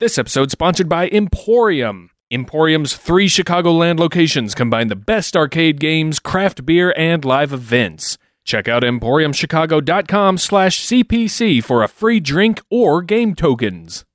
This episode sponsored by Emporium. Emporium's three Chicagoland locations combine the best arcade games, craft beer, and live events. Check out emporiumchicago.com slash CPC for a free drink or game tokens.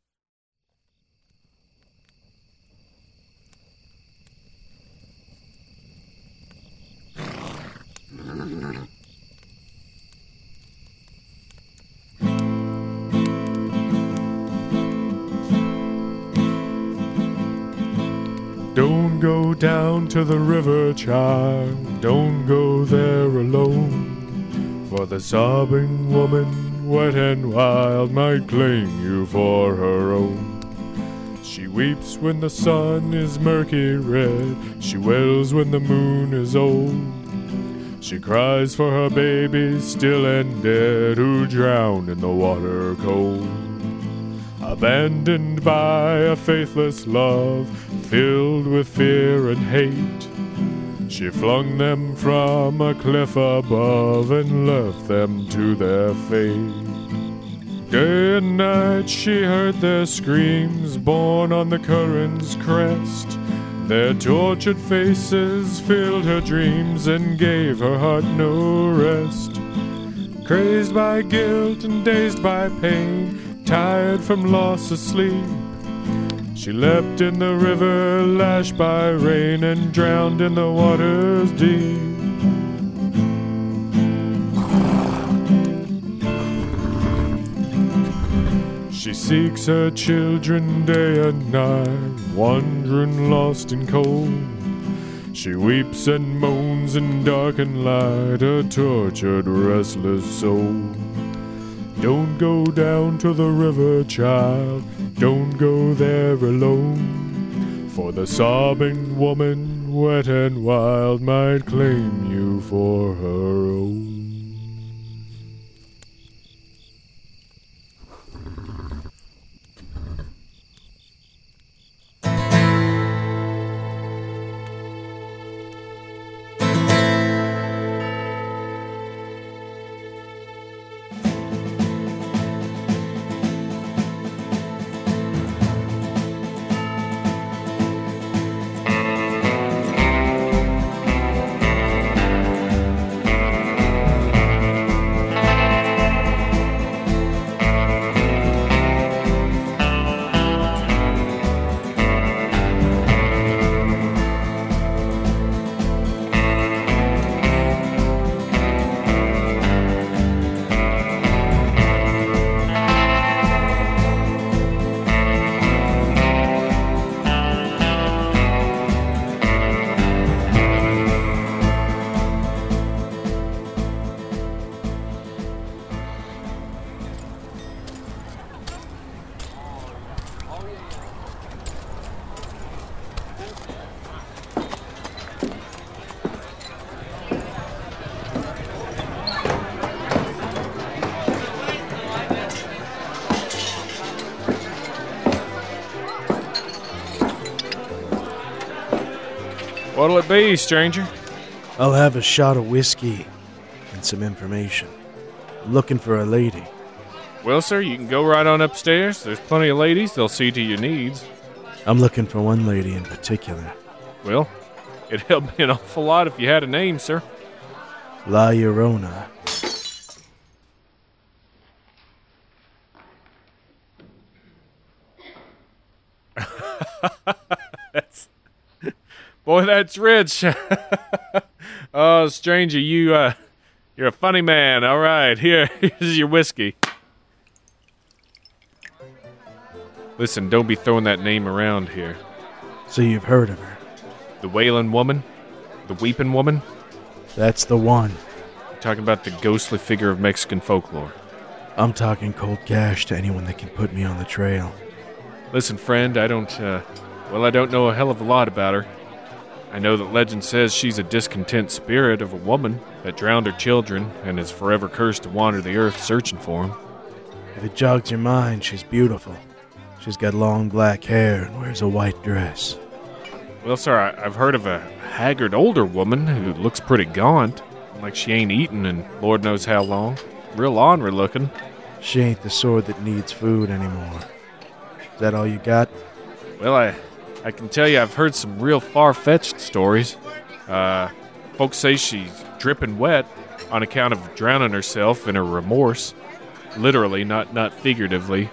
Don't go down to the river, child. Don't go there alone. For the sobbing woman, wet and wild, might claim you for her own. She weeps when the sun is murky red. She wails when the moon is old. She cries for her baby, still and dead, who drowned in the water cold. Abandoned by a faithless love, filled with fear and hate, she flung them from a cliff above and left them to their fate. Day and night she heard their screams borne on the current's crest. Their tortured faces filled her dreams and gave her heart no rest. Crazed by guilt and dazed by pain, tired from loss of sleep. She leapt in the river, lashed by rain, and drowned in the waters deep. She seeks her children day and night, wandering lost and cold. She weeps and moans in dark and light, a tortured, restless soul. Don't go down to the river, child. Don't go there alone. For the sobbing woman, wet and wild, might claim you for her own. What'll it be, stranger? I'll have a shot of whiskey and some information. I'm looking for a lady. Well, sir, you can go right on upstairs. There's plenty of ladies. They'll see to your needs. I'm looking for one lady in particular. Well, it'd help me an awful lot if you had a name, sir. La Llorona. Boy, that's rich. oh, stranger, you uh you're a funny man. All right, here here's your whiskey. Listen, don't be throwing that name around here. So you've heard of her. The wailing woman? The weeping woman? That's the one. You're talking about the ghostly figure of Mexican folklore. I'm talking cold cash to anyone that can put me on the trail. Listen, friend, I don't uh well, I don't know a hell of a lot about her. I know that legend says she's a discontent spirit of a woman that drowned her children and is forever cursed to wander the earth searching for them. If it jogs your mind, she's beautiful. She's got long black hair and wears a white dress. Well, sir, I, I've heard of a haggard older woman who looks pretty gaunt, like she ain't eaten in Lord knows how long. Real ornery looking. She ain't the sort that needs food anymore. Is that all you got? Well, I, I can tell you I've heard some real far fetched stories. Uh, folks say she's dripping wet on account of drowning herself in her remorse. Literally, not, not figuratively.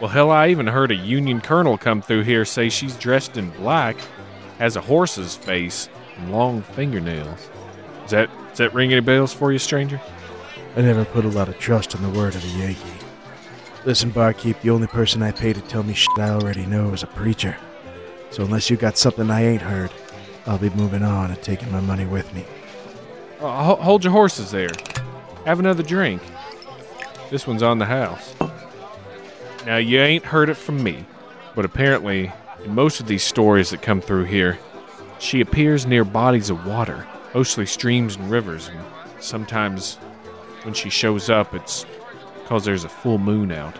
Well, hell, I even heard a Union colonel come through here say she's dressed in black, has a horse's face, and long fingernails. Does that, does that ring any bells for you, stranger? I never put a lot of trust in the word of a Yankee. Listen, barkeep, the only person I pay to tell me shit I already know is a preacher. So unless you got something I ain't heard, I'll be moving on and taking my money with me. Uh, ho- hold your horses there. Have another drink. This one's on the house. Now, you ain't heard it from me, but apparently, in most of these stories that come through here, she appears near bodies of water, mostly streams and rivers, and sometimes when she shows up, it's because there's a full moon out.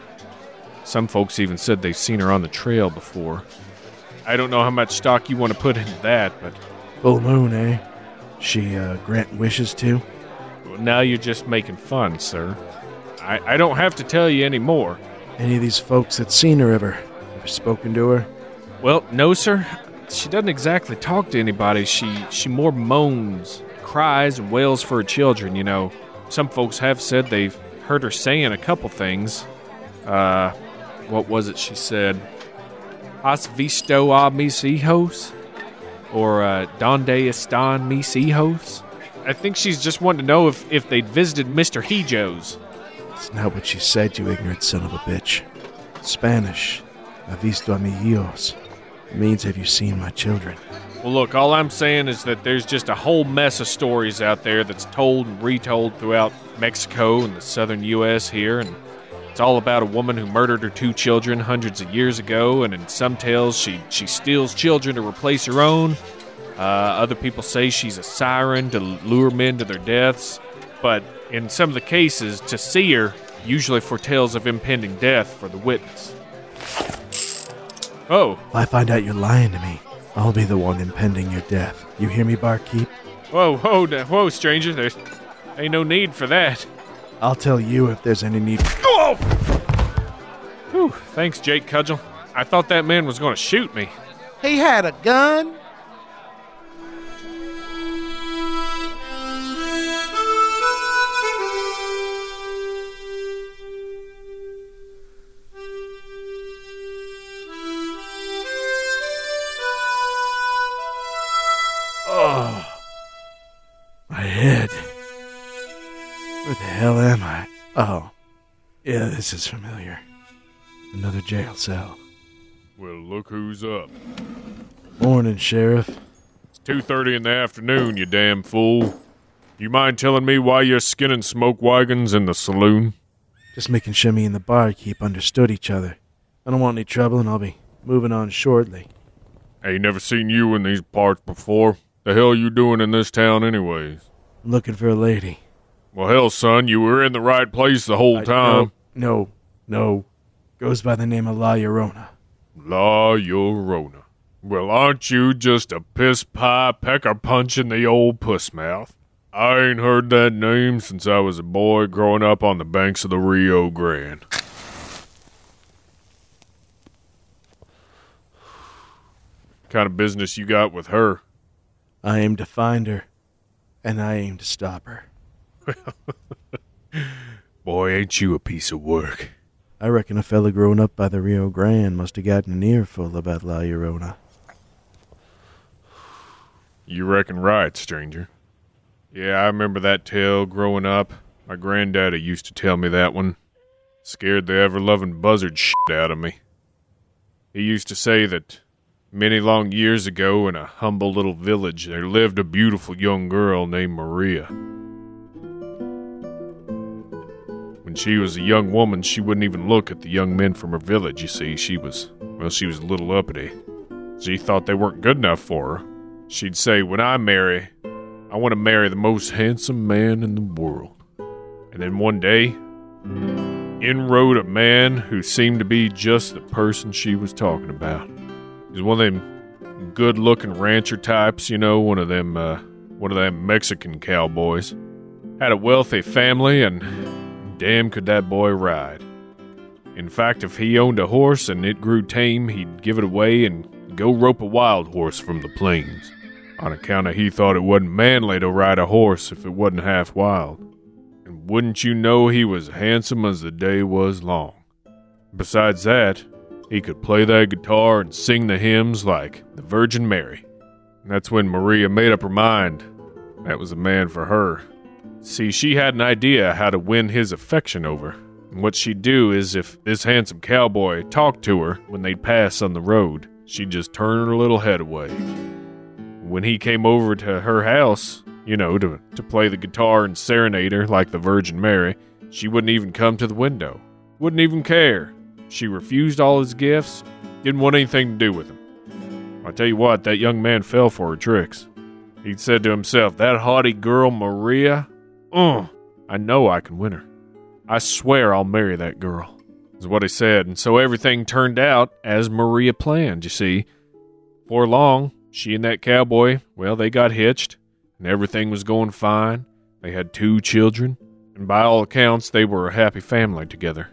Some folks even said they've seen her on the trail before. I don't know how much stock you want to put into that, but Full moon, eh? She, uh, grant wishes too? Well, now you're just making fun, sir. I, I don't have to tell you any more. Any of these folks that seen her ever? Ever spoken to her? Well, no, sir. She doesn't exactly talk to anybody. She she more moans, cries, and wails for her children. You know, some folks have said they've heard her saying a couple things. Uh, what was it she said? Has visto a mis hijos? Or uh, donde están mis hijos? I think she's just wanting to know if, if they'd visited Mr. Hijos. It's not what she said, you ignorant son of a bitch. Spanish. Ha visto a mi hijos. Means have you seen my children? Well, look, all I'm saying is that there's just a whole mess of stories out there that's told and retold throughout Mexico and the southern U.S. here, and it's all about a woman who murdered her two children hundreds of years ago, and in some tales, she, she steals children to replace her own. Uh, other people say she's a siren to lure men to their deaths, but in some of the cases, to see her usually foretells of impending death for the witness. Oh, If I find out you're lying to me, I'll be the one impending your death. You hear me, barkeep? whoa, whoa, whoa, stranger, there's ain't no need for that. I'll tell you if there's any need. Go! Whew, thanks, Jake Cudgel. I thought that man was going to shoot me. He had a gun. Yeah, this is familiar. Another jail cell. Well, look who's up. Morning, Sheriff. It's 2.30 in the afternoon, you damn fool. You mind telling me why you're skinning smoke wagons in the saloon? Just making sure me and the barkeep understood each other. I don't want any trouble, and I'll be moving on shortly. I ain't never seen you in these parts before. The hell you doing in this town anyways? I'm looking for a lady. Well, hell, son, you were in the right place the whole I- time. No, no. Goes by the name of La Llorona. La Llorona. Well, aren't you just a piss pie pecker punching the old puss mouth? I ain't heard that name since I was a boy growing up on the banks of the Rio Grande. kind of business you got with her? I aim to find her, and I aim to stop her. Boy, ain't you a piece of work. I reckon a fella grown up by the Rio Grande must have gotten an earful about La Llorona. You reckon right, stranger. Yeah, I remember that tale growing up. My granddaddy used to tell me that one. Scared the ever loving buzzard shit out of me. He used to say that many long years ago in a humble little village there lived a beautiful young girl named Maria. When she was a young woman, she wouldn't even look at the young men from her village, you see. She was, well, she was a little uppity. She thought they weren't good enough for her. She'd say, When I marry, I want to marry the most handsome man in the world. And then one day, in rode a man who seemed to be just the person she was talking about. He's one of them good looking rancher types, you know, one of them, uh, one of them Mexican cowboys. Had a wealthy family, and damn could that boy ride. In fact, if he owned a horse and it grew tame, he'd give it away and go rope a wild horse from the plains. On account of he thought it wasn't manly to ride a horse if it wasn't half wild. And wouldn't you know he was handsome as the day was long. Besides that, he could play that guitar and sing the hymns like the Virgin Mary. And that's when Maria made up her mind that was a man for her. See, she had an idea how to win his affection over. And what she'd do is if this handsome cowboy talked to her when they'd pass on the road, she'd just turn her little head away. When he came over to her house, you know, to, to play the guitar and serenade her like the Virgin Mary, she wouldn't even come to the window. Wouldn't even care. She refused all his gifts, didn't want anything to do with him. I tell you what, that young man fell for her tricks. He'd said to himself, That haughty girl, Maria, uh, I know I can win her. I swear I'll marry that girl, is what he said. And so everything turned out as Maria planned, you see. For long, she and that cowboy, well, they got hitched, and everything was going fine. They had two children, and by all accounts, they were a happy family together.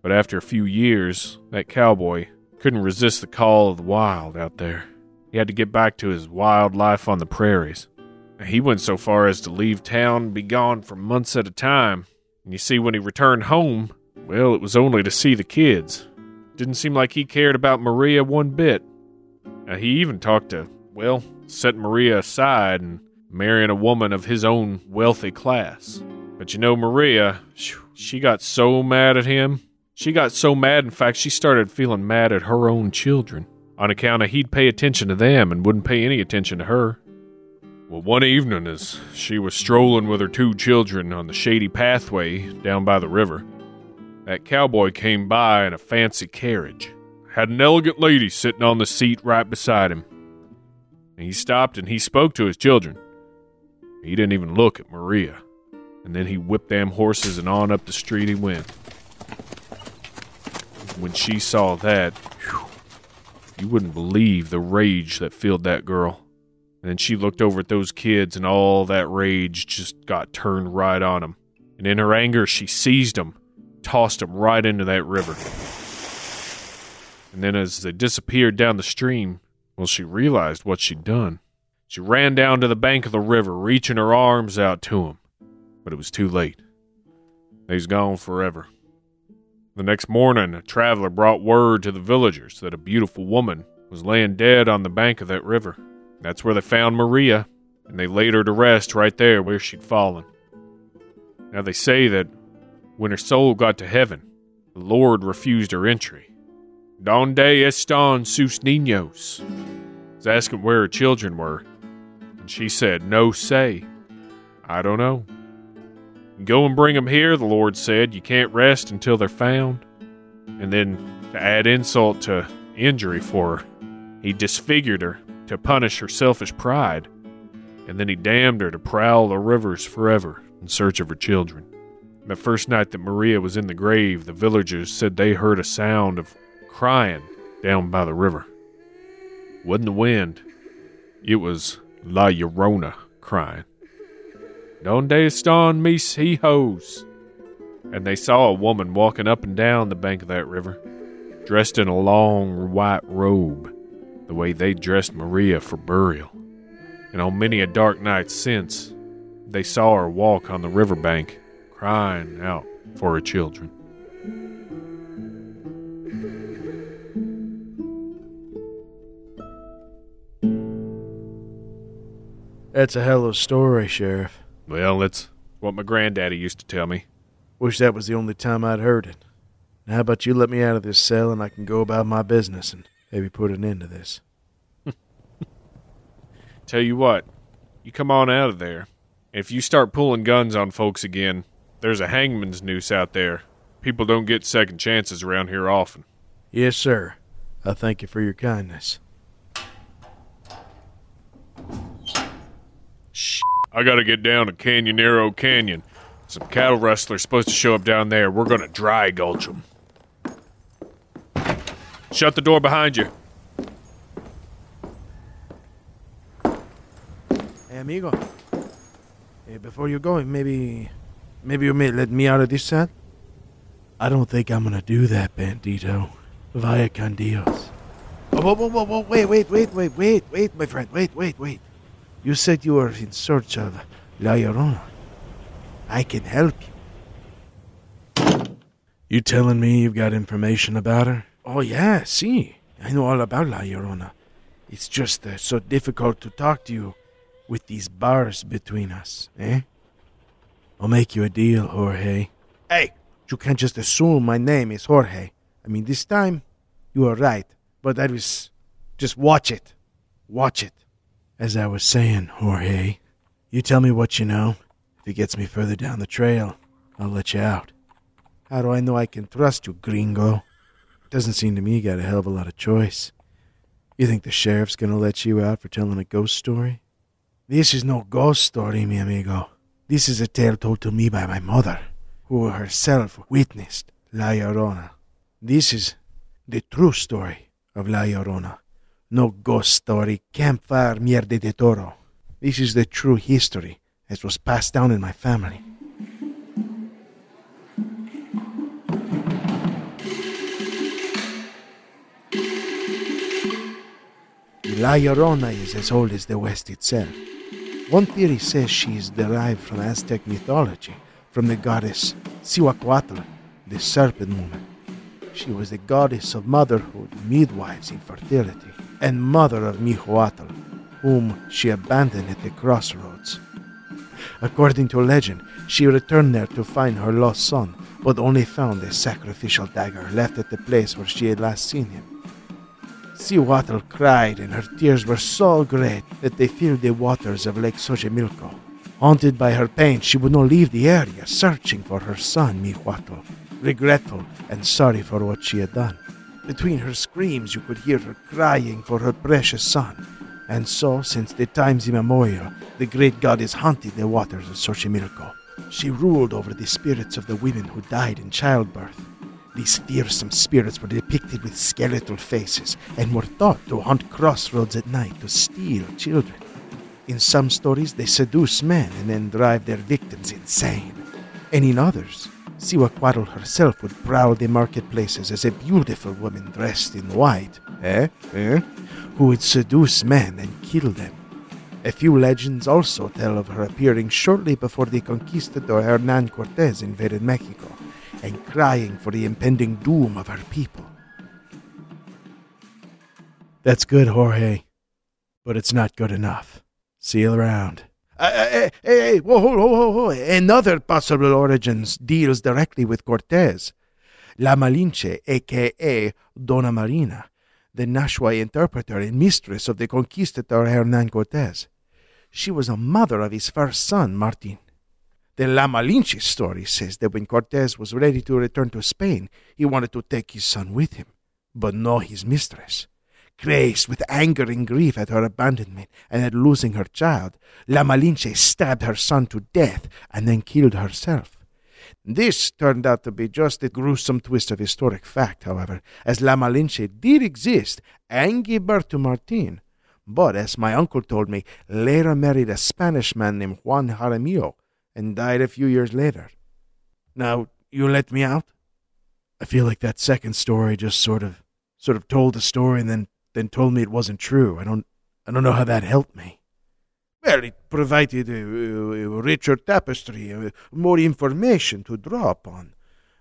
But after a few years, that cowboy couldn't resist the call of the wild out there. He had to get back to his wild life on the prairies. He went so far as to leave town and be gone for months at a time. And you see, when he returned home, well, it was only to see the kids. Didn't seem like he cared about Maria one bit. Now, he even talked to, well, set Maria aside and marrying a woman of his own wealthy class. But you know, Maria, she got so mad at him she got so mad, in fact, she started feeling mad at her own children on account of he'd pay attention to them and wouldn't pay any attention to her. Well, one evening, as she was strolling with her two children on the shady pathway down by the river, that cowboy came by in a fancy carriage. Had an elegant lady sitting on the seat right beside him. And he stopped and he spoke to his children. He didn't even look at Maria. And then he whipped them horses and on up the street he went when she saw that, whew, you wouldn't believe the rage that filled that girl. And then she looked over at those kids, and all that rage just got turned right on them. And in her anger, she seized them, tossed them right into that river. And then as they disappeared down the stream, well, she realized what she'd done. She ran down to the bank of the river, reaching her arms out to him. But it was too late. He's gone forever. The next morning, a traveler brought word to the villagers that a beautiful woman was laying dead on the bank of that river. That's where they found Maria, and they laid her to rest right there where she'd fallen. Now they say that when her soul got to heaven, the Lord refused her entry. Donde están sus niños? Was asking where her children were, and she said, No say. I don't know. Go and bring them here, the Lord said. You can't rest until they're found. And then, to add insult to injury for her, he disfigured her to punish her selfish pride. And then he damned her to prowl the rivers forever in search of her children. The first night that Maria was in the grave, the villagers said they heard a sound of crying down by the river. It wasn't the wind, it was La Llorona crying. Donde están mis hijos? And they saw a woman walking up and down the bank of that river, dressed in a long white robe, the way they dressed Maria for burial. And on many a dark night since, they saw her walk on the riverbank, crying out for her children. That's a hell of a story, Sheriff. Well, that's what my granddaddy used to tell me. Wish that was the only time I'd heard it. Now, how about you let me out of this cell and I can go about my business and maybe put an end to this? Tell you what, you come on out of there. If you start pulling guns on folks again, there's a hangman's noose out there. People don't get second chances around here often. Yes, sir. I thank you for your kindness. I gotta get down to Canyonero Canyon. Some cattle rustlers supposed to show up down there. We're gonna dry gulch them. Shut the door behind you. Hey, amigo. Hey, before you go, maybe, maybe you may let me out of this cell. I don't think I'm gonna do that, Bandito. Vaya con Dios. Oh, whoa, whoa, whoa, whoa, wait, wait, wait, wait, wait, wait, my friend, wait, wait, wait. You said you were in search of La Llorona. I can help you. You telling me you've got information about her? Oh, yeah, see. I know all about La Llorona. It's just uh, so difficult to talk to you with these bars between us, eh? I'll make you a deal, Jorge. Hey, you can't just assume my name is Jorge. I mean, this time, you are right. But that was. Just watch it. Watch it. As I was saying, Jorge, you tell me what you know. If it gets me further down the trail, I'll let you out. How do I know I can trust you, gringo? Doesn't seem to me you got a hell of a lot of choice. You think the sheriff's gonna let you out for telling a ghost story? This is no ghost story, mi amigo. This is a tale told to me by my mother, who herself witnessed La Llorona. This is the true story of La Llorona. No ghost story, campfire mierde de toro. This is the true history as was passed down in my family. La Llorona is as old as the West itself. One theory says she is derived from Aztec mythology, from the goddess Cihuacoatl, the serpent woman. She was the goddess of motherhood, midwives, infertility, and mother of Mihuatl, whom she abandoned at the crossroads. According to legend, she returned there to find her lost son, but only found a sacrificial dagger left at the place where she had last seen him. Cihuatl cried, and her tears were so great that they filled the waters of Lake Xochimilco. Haunted by her pain, she would not leave the area, searching for her son, Mihuatl, regretful and sorry for what she had done. Between her screams, you could hear her crying for her precious son. And so, since the times immemorial, the great goddess haunted the waters of Xochimilco. She ruled over the spirits of the women who died in childbirth. These fearsome spirits were depicted with skeletal faces and were thought to haunt crossroads at night to steal children. In some stories, they seduce men and then drive their victims insane. And in others, Cihuacoatl herself would prowl the marketplaces as a beautiful woman dressed in white, eh? Eh? Who would seduce men and kill them. A few legends also tell of her appearing shortly before the conquistador Hernan Cortez invaded Mexico and crying for the impending doom of her people. That's good, Jorge, but it's not good enough. See you around. Uh, uh, hey, hey, hey, whoa, whoa, whoa, whoa. Another possible origins deals directly with Cortez. La Malinche, aka Dona Marina, the Nahua interpreter and mistress of the conquistador Hernan Cortez. She was a mother of his first son, Martin. The La Malinche story says that when Cortes was ready to return to Spain, he wanted to take his son with him, but not his mistress. Crazed with anger and grief at her abandonment and at losing her child, La Malinche stabbed her son to death and then killed herself. This turned out to be just a gruesome twist of historic fact, however, as La Malinche did exist and gave birth to Martin, but as my uncle told me, later married a Spanish man named Juan Jaramillo and died a few years later. Now, you let me out? I feel like that second story just sort of sort of told the story and then then told me it wasn't true. I don't I don't know how that helped me. Well, it provided a, a, a richer tapestry, a, more information to draw upon.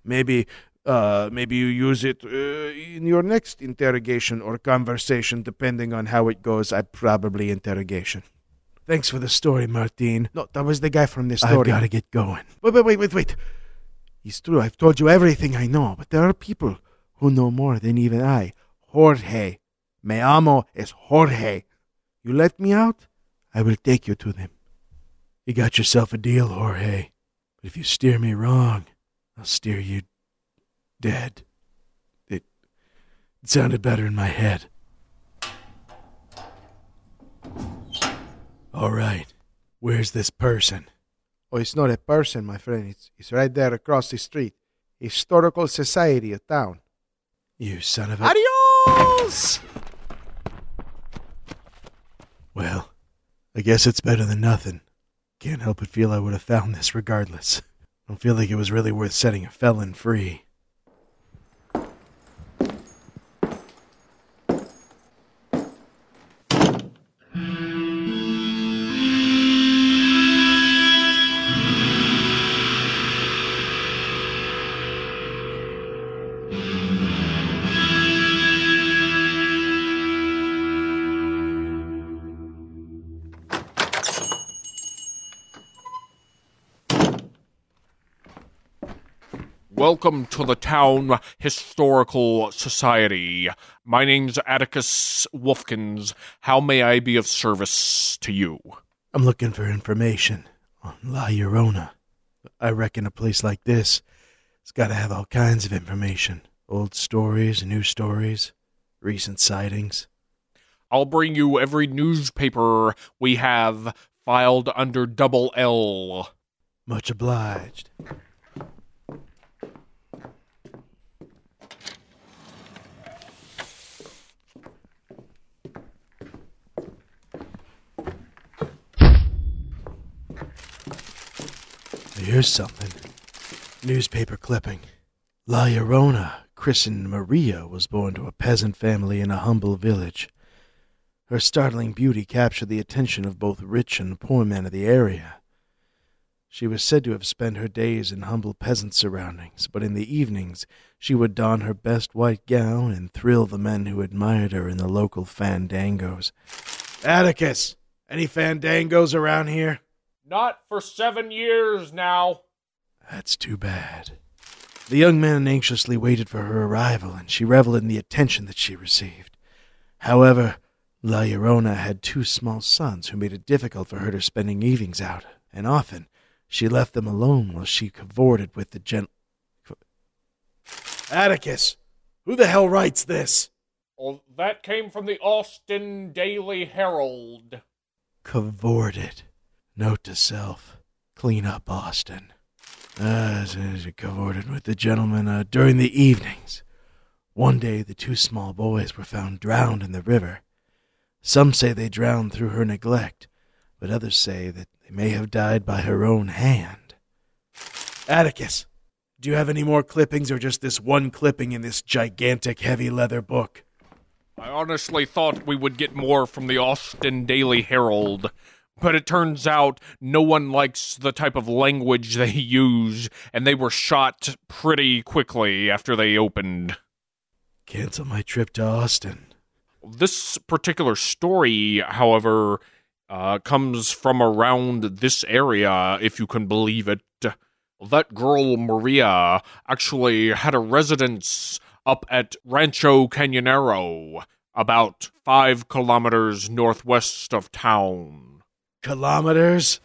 Maybe, uh, maybe you use it uh, in your next interrogation or conversation, depending on how it goes. I probably interrogation. Thanks for the story, Martin. No, that was the guy from the story. I gotta get going. Wait, wait, wait, wait, wait. It's true. I've told you everything I know, but there are people who know more than even I. Jorge. Me amo es Jorge. You let me out? I will take you to them. You got yourself a deal, Jorge. But if you steer me wrong, I'll steer you dead. It, it sounded better in my head. All right. Where's this person? Oh, it's not a person, my friend. It's, it's right there across the street. Historical Society of Town. You son of a. Adios! Well, I guess it's better than nothing. Can't help but feel I would have found this regardless. Don't feel like it was really worth setting a felon free. Welcome to the Town Historical Society. My name's Atticus Wolfkins. How may I be of service to you? I'm looking for information on La Llorona. I reckon a place like this has got to have all kinds of information old stories, new stories, recent sightings. I'll bring you every newspaper we have filed under double L. Much obliged. Here's something. Newspaper clipping. La Llorona, christened Maria, was born to a peasant family in a humble village. Her startling beauty captured the attention of both rich and poor men of the area. She was said to have spent her days in humble peasant surroundings, but in the evenings she would don her best white gown and thrill the men who admired her in the local fandangos. Atticus, any fandangos around here? Not for seven years now. That's too bad. The young man anxiously waited for her arrival, and she reveled in the attention that she received. However, La Llorona had two small sons who made it difficult for her to spend evenings out, and often she left them alone while she cavorted with the gent. Atticus, who the hell writes this? Well, that came from the Austin Daily Herald. Cavorted. Note to self: clean up Austin. As she cavorted with the gentleman uh, during the evenings. One day, the two small boys were found drowned in the river. Some say they drowned through her neglect, but others say that they may have died by her own hand. Atticus, do you have any more clippings or just this one clipping in this gigantic heavy leather book? I honestly thought we would get more from the Austin Daily Herald, but it turns out no one likes the type of language they use, and they were shot pretty quickly after they opened. Cancel my trip to Austin. This particular story, however, uh, comes from around this area, if you can believe it. That girl, Maria, actually had a residence up at Rancho Canyonero, about five kilometers northwest of town. Kilometers?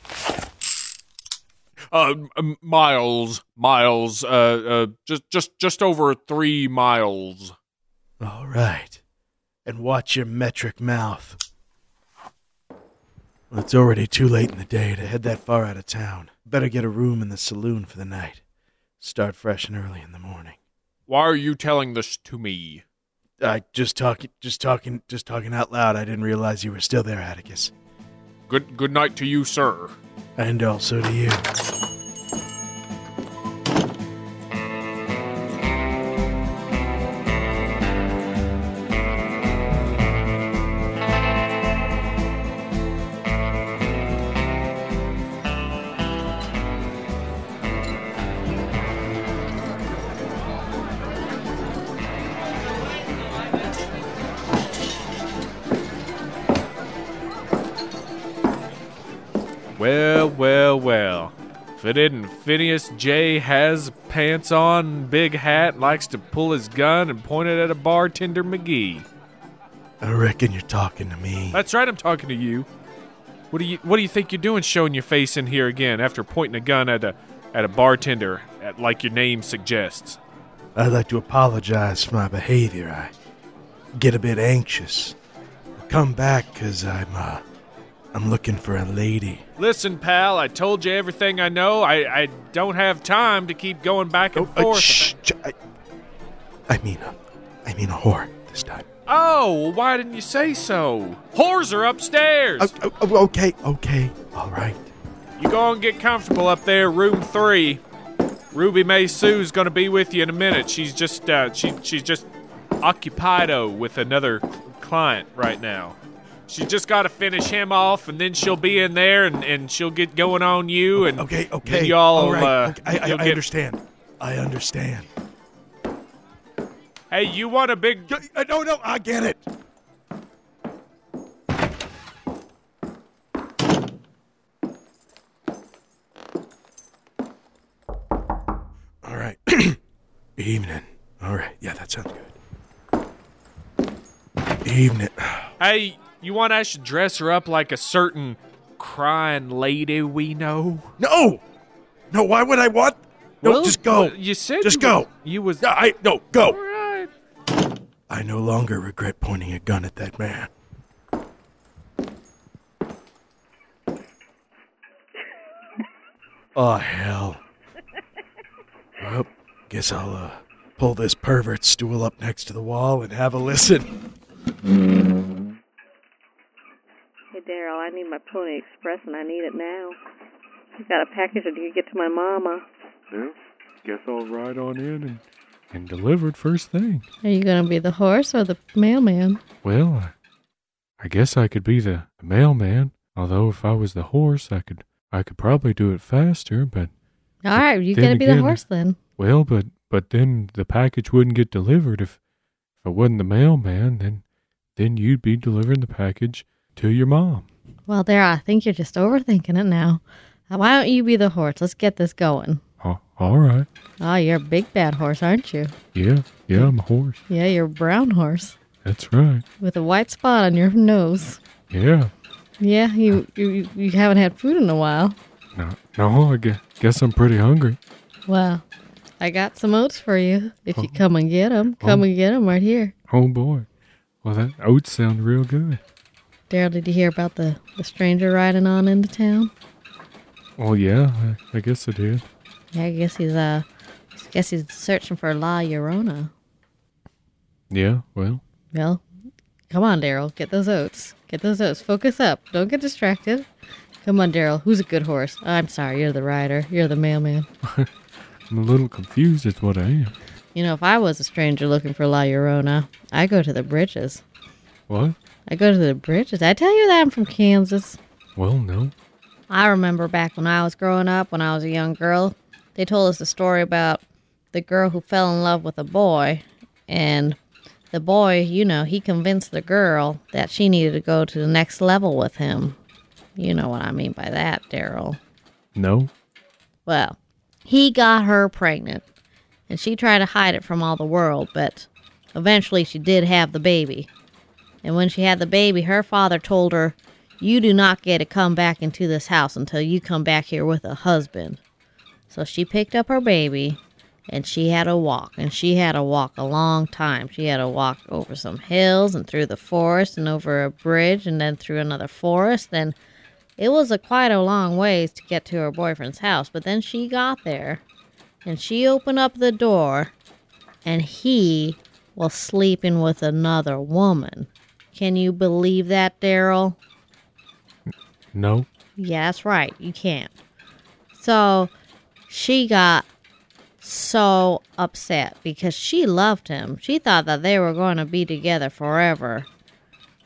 Uh, miles, miles, uh, uh, just, just, just over three miles. All right. And watch your metric mouth. Well, it's already too late in the day to head that far out of town. Better get a room in the saloon for the night. Start fresh and early in the morning. Why are you telling this to me? I just talking, just talking, just talking out loud. I didn't realize you were still there, Atticus. Good, good night to you, sir. And also to you. Isn't Phineas J. has pants on, big hat, likes to pull his gun and point it at a bartender McGee. I reckon you're talking to me. That's right, I'm talking to you. What do you What do you think you're doing, showing your face in here again after pointing a gun at a at a bartender, at, like your name suggests? I'd like to apologize for my behavior. I get a bit anxious. I come back because I'm, uh, I'm looking for a lady. Listen, pal, I told you everything I know. I, I don't have time to keep going back and Oh, uh, forth. shh, sh- I, I mean, a, I mean a whore this time. Oh, well, why didn't you say so? Whores are upstairs. Oh, oh, okay, okay, all right. You go and get comfortable up there, room three. Ruby May Sue's gonna be with you in a minute. She's just uh, she she's just occupied with another client right now. She just got to finish him off, and then she'll be in there, and, and she'll get going on you, and Okay, okay. y'all. all right. uh, okay, I, I, I get- understand. I understand. Hey, you want a big? Uh, No, no, I get it. All right. Evening. All right. Yeah, that sounds good. Evening. Hey, you want us to dress her up like a certain crying lady we know? No! No, why would I want? No, Well, just go. You said Just you go. Was, you was No, I no go. right. I no longer regret pointing a gun at that man. Oh hell. Well, guess I'll uh, pull this pervert stool up next to the wall and have a listen. Hey, Daryl, I need my Pony Express and I need it now. You got a package or do you get to my mama? Well, guess I'll ride on in and, and deliver it first thing. Are you going to be the horse or the mailman? Well, I, I guess I could be the, the mailman. Although if I was the horse, I could I could probably do it faster. But All right, you then got to be the horse then. well, but but then the package wouldn't get delivered if if I wasn't the mailman. Then then you'd be delivering the package to your mom. Well, there, I think you're just overthinking it now. Uh, Why don't you be the horse? Let's get this going. Oh, all right. Oh, you're a big bad horse, aren't you? Yeah, yeah, I'm a horse. Yeah, you're a brown horse That's right. with a white spot on your nose. Yeah. Yeah, you you, you haven't had food in a while. No, no, I guess, guess I'm pretty hungry. Well, I got some oats for you if you come and get them. Come Oh. and get them right here. Oh boy. Well, that oats sound real good. Daryl, did you hear about the, the stranger riding on into town? Oh yeah, I, I guess I did. Yeah, I guess he's uh, I guess he's searching for La Llorona. Yeah, well, Well, come on, Daryl, get those oats. Get those oats. Focus up. Don't get distracted. Come on, Daryl. Who's a good horse? I'm sorry, you're the rider. You're the mailman. I'm a little confused as what I am. You know, if I was a stranger looking for La Llorona, I go to the bridges. What? I go to the bridges. I tell you that I'm from Kansas. Well, no. I remember back when I was growing up, when I was a young girl, they told us a story about the girl who fell in love with a boy. And the boy, you know, he convinced the girl that she needed to go to the next level with him. You know what I mean by that, Daryl. No? Well, he got her pregnant, and she tried to hide it from all the world, but eventually she did have the baby. And when she had the baby, her father told her, You do not get to come back into this house until you come back here with a husband. So she picked up her baby and she had to walk, and she had to walk a long time. She had to walk over some hills and through the forest and over a bridge and then through another forest. And it was a quite a long ways to get to her boyfriend's house, but then she got there and she opened up the door and he was sleeping with another woman. Can you believe that, Daryl? No? Yeah, that's right. You can't. So she got so upset because she loved him. She thought that they were going to be together forever.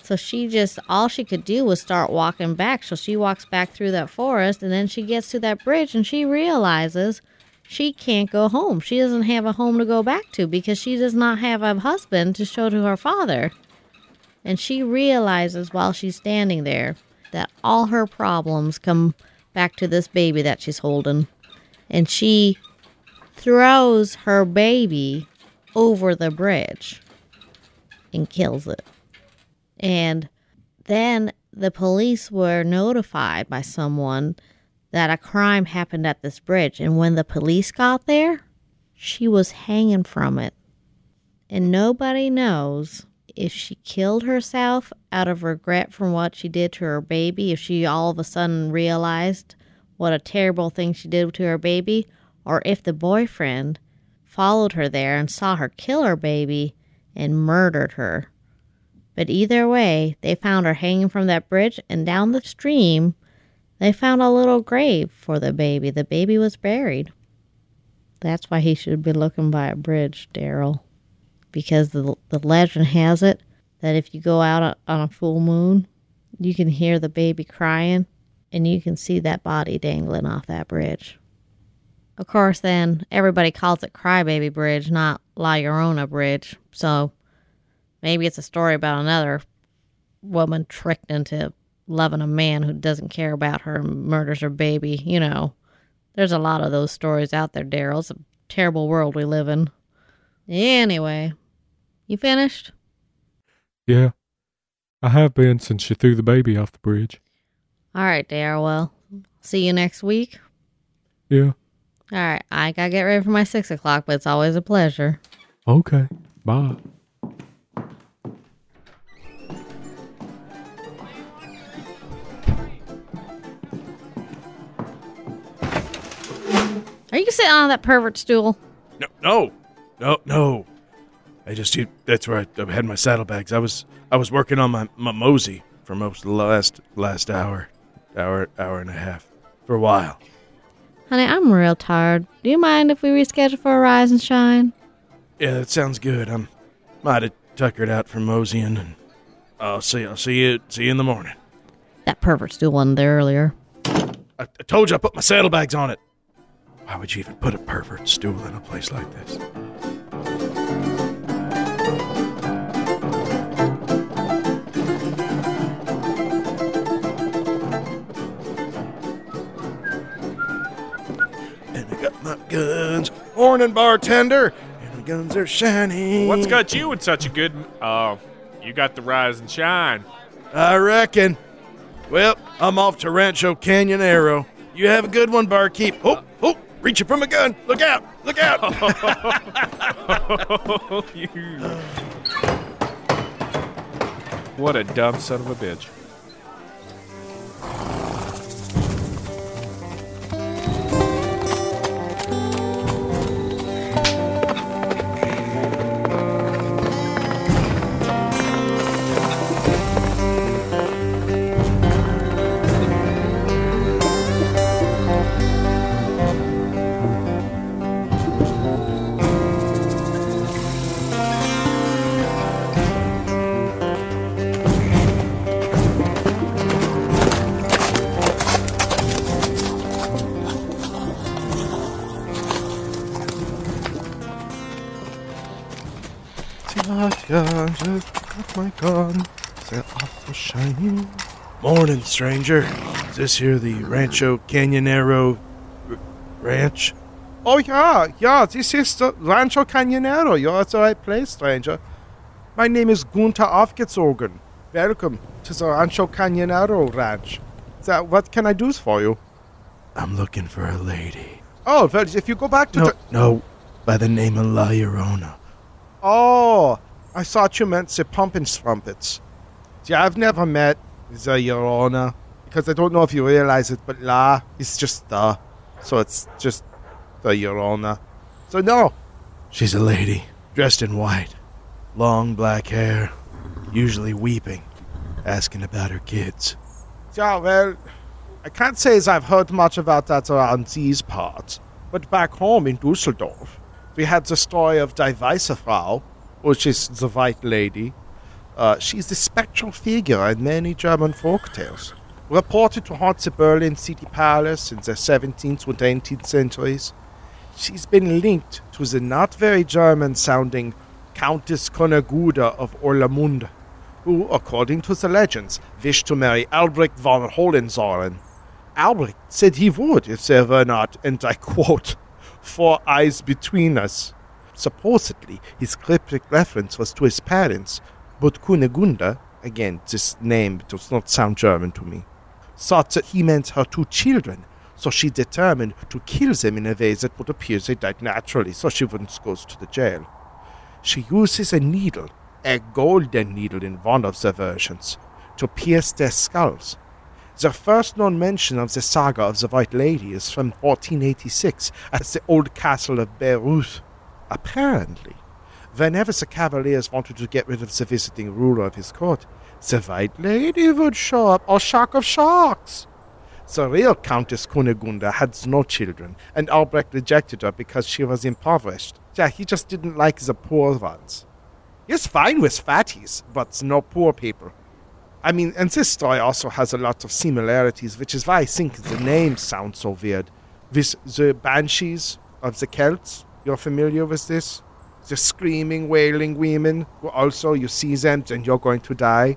So she just, all she could do was start walking back. So she walks back through that forest and then she gets to that bridge and she realizes she can't go home. She doesn't have a home to go back to because she does not have a husband to show to her father. And she realizes while she's standing there that all her problems come back to this baby that she's holding. And she throws her baby over the bridge and kills it. And then the police were notified by someone that a crime happened at this bridge. And when the police got there, she was hanging from it. And nobody knows if she killed herself out of regret from what she did to her baby, if she all of a sudden realized what a terrible thing she did to her baby, or if the boyfriend followed her there and saw her kill her baby and murdered her. But either way, they found her hanging from that bridge, and down the stream, they found a little grave for the baby. The baby was buried. That's why he should be looking by a bridge, Daryl. Because the, the legend has it that if you go out on a full moon, you can hear the baby crying and you can see that body dangling off that bridge. Of course, then everybody calls it Crybaby Bridge, not La Llorona Bridge. So maybe it's a story about another woman tricked into loving a man who doesn't care about her and murders her baby. You know, there's a lot of those stories out there, Daryl. It's a terrible world we live in. Anyway, you finished? Yeah. I have been since she threw the baby off the bridge. All right, Daryl. Well, see you next week. Yeah. All right, I gotta get ready for my six o'clock, but it's always a pleasure. Okay. Bye. Are you sitting on that pervert stool? No, no, no, no. I just you, that's where I, I had my saddlebags. I was I was working on my, my mosey for most the last last hour, hour hour and a half, for a while. Honey, I'm real tired. Do you mind if we reschedule for a rise and shine? Yeah, that sounds good. I'm might have tuckered out from moseying, and I'll see I'll see you see you in the morning. That pervert stool wasn't there earlier. I, I told you I put my saddlebags on it. Why would you even put a pervert stool in a place like this? My guns. Morning, bartender. And my guns are shining. What's got you in such a good? Oh, you got the rise and shine. I reckon. Well, I'm off to Rancho Canyonero. You have a good one, barkeep. Oh, oh, reaching for my gun. Look out, look out. What a dumb son of a bitch. Just got my gun. Set off so shiny. Morning, stranger. Is this here the Rancho Canyonero r- Ranch? Oh, yeah, yeah, this is the Rancho Canyonero. You're at the right place, stranger. My name is Gunther Aufgezogen. Welcome to the Rancho Canyonero Ranch. So, what can I do for you? I'm looking for a lady. Oh, well, if you go back to No, the. no, by the name of La Llorona. Oh, I thought you meant the pumping strumpets. Yeah, I've never met the Llorona because I don't know if you realize it, but La is just the, so it's just the Llorona. So no, She's a lady, dressed in white, long black hair, usually weeping, asking about her kids. yeah, well, I can't say as I've heard much about that around these parts, but back home in Dusseldorf, we had the story of Die Weiße Frau, which is the White Lady. Uh, she's the spectral figure in many German folk tales, reported to haunt the Berlin City Palace in the 17th and 18th centuries. She's been linked to the not very German sounding Countess Kunigunde of Orlamund, who, according to the legends, wished to marry Albrecht von Hohenzollern. Albrecht said he would if there were not, and I quote, four eyes between us. Supposedly, his cryptic reference was to his parents, but Kunigunde, again, this name does not sound German to me, thought that he meant her two children, so she determined to kill them in a way that would appear they died naturally, so she wouldn't go to the jail. She uses a needle, a golden needle in one of the versions, to pierce their skulls. The first known mention of the saga of the White Lady is from 1486 at the old castle of Bayreuth. Apparently, whenever the cavaliers wanted to get rid of the visiting ruler of his court, the White Lady would show up, or shock of shocks. The real Countess Kunigunde had no children, and Albrecht rejected her because she was impoverished. Yeah, he just didn't like the poor ones. He's fine with fatties, but no poor people. I mean, and this story also has a lot of similarities, which is why I think the name sounds so weird. With the banshees of the Celts, you're familiar with this? The screaming, wailing women, who also you see them and you're going to die.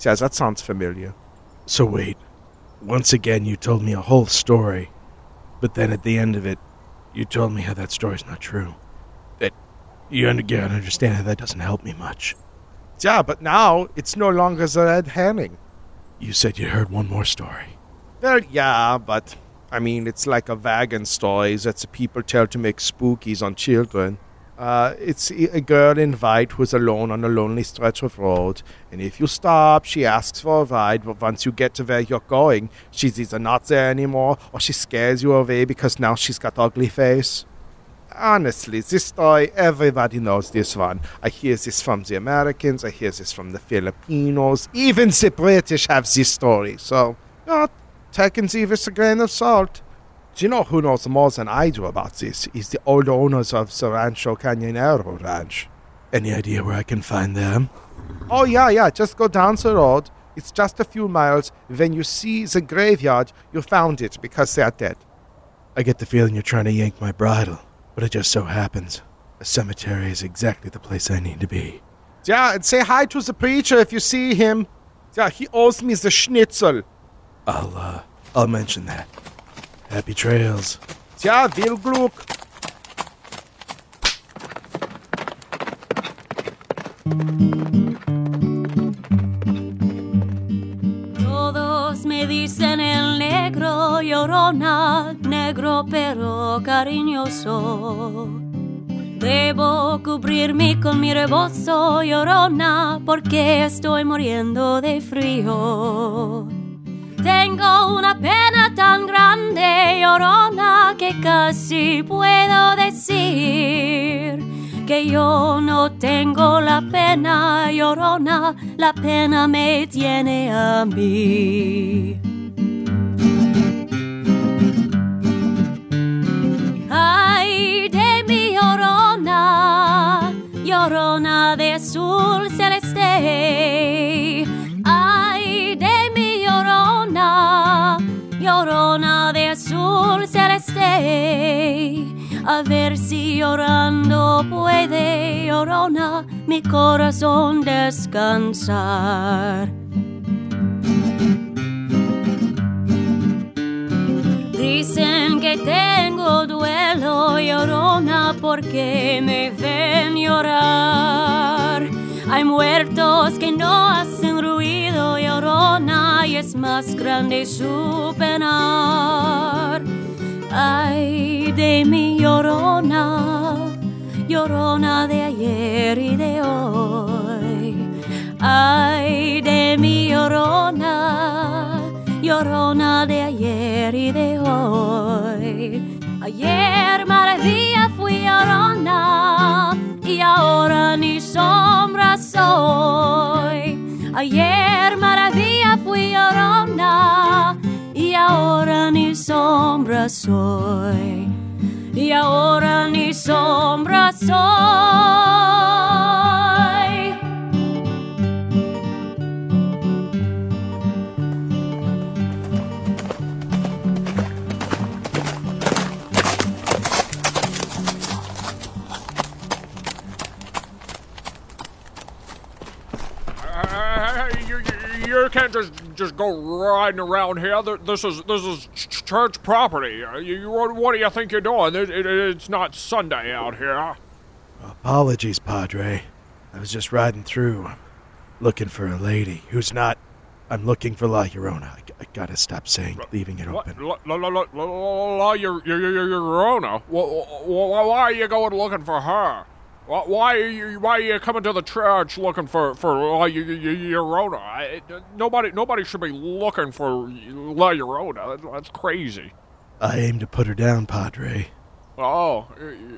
Yeah, that sounds familiar. So wait, once again you told me a whole story, but then at the end of it, you told me how that story's not true. That You un- gotta understand that that doesn't help me much. Yeah, but now it's no longer the red herring. You said you heard one more story. Well, yeah, but I mean, it's like a wagon story that the people tell to make spookies on children. Uh, it's a girl in white who's alone on a lonely stretch of road, and if you stop, she asks for a ride, but once you get to where you're going, she's either not there anymore or she scares you away because now she's got ugly face. Honestly, this story, everybody knows this one. I hear this from the Americans, I hear this from the Filipinos, even the British have this story, so, take and see with a grain of salt. Do you know who knows more than I do about this? Is the old owners of the Rancho Cañonero Ranch. Any idea where I can find them? Oh, yeah, yeah, just go down the road. It's just a few miles. When you see the graveyard, you found it because they're dead. I get the feeling you're trying to yank my bridle, but it just so happens a cemetery is exactly the place I need to be. Yeah, and say hi to the preacher if you see him. Yeah, he owes me the schnitzel. I'll, uh, I'll mention that. Happy trails. Ja, viel Glück. Todos me dicen el negro llorona, negro pero cariñoso. Debo cubrirme con mi rebozo llorona porque estoy muriendo de frío. Tengo una pena tan grande, llorona, que casi puedo decir que yo no tengo la pena, llorona, la pena me tiene a mí. A ver si llorando puede, llorona, mi corazón descansar. Dicen que tengo duelo, llorona, porque me ven llorar. Hay muertos que no hacen ruido, llorona, y es más grande su penar. Ay, de mi llorona, llorona de ayer y de hoy. Ay, de mi llorona, llorona de ayer y de hoy. Ayer maravilla fui llorona y ahora ni sombra soy. Ayer sombra soy. Y ahora ni sombra soy. Hey, you, you, can't just just go riding around here. This is this is church property. Uh, You, you, what, do you think you're doing? It, it, it's not Sunday out here. Apologies, Padre. I was just riding through, looking for a lady who's not. I'm looking for La Llorona. I, I gotta stop saying, leaving it open. La, la, la, la, la, la, la, you're, you're, you're, you're Rona. Wh- wh- Why are you going looking for her? Wh- Why are you why are you coming to the church looking for for La Yo- Yo- Yo- Llorona? I- Nobody nobody should be looking for La Llorona. That's crazy. I aim to put her down, Padre. Oh,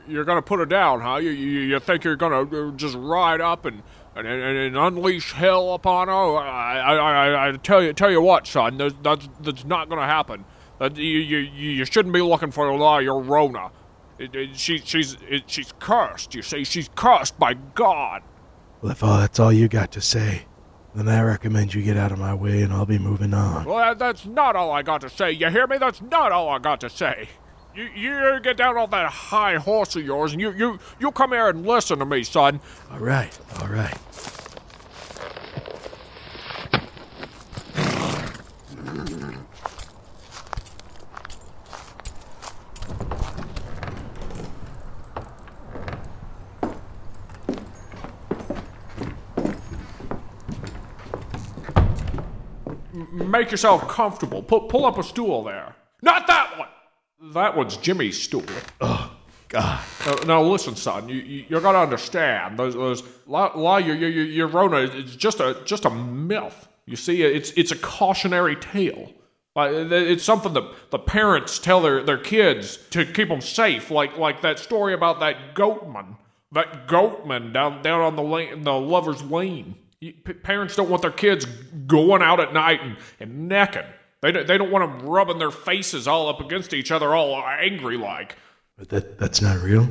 you're gonna put her down, huh? You you, you think you're gonna uh, just ride up and and, and, unleash hell upon her? I, I, I, I tell you tell you what, son, that's that's, that's not gonna happen. That you, you you shouldn't be looking for La Llorona. It, it, she she's it, she's cursed. You see, she's cursed by God. Well, if all that's all you got to say, then I recommend you get out of my way and I'll be moving on. Well, that, that's not all I got to say. You hear me? That's not all I got to say. You, you get down off that high horse of yours, and you, you, you come here and listen to me, son. All right, all right. Make yourself comfortable. Pull, pull up a stool there. Not that one. That one's Jimmy's stool. Oh, God. Now, now listen, son. You, you you're gonna understand. Those those La, La your, your, your, your Rona is just a just a myth. You see, it's it's a cautionary tale. Like it's something that the parents tell their, their kids to keep them safe. Like like that story about that goatman, that goatman down down on the lane, the lovers' lane. Parents don't want their kids going out at night and, and necking. They don't, they don't want them rubbing their faces all up against each other, all angry like. But that that's not real.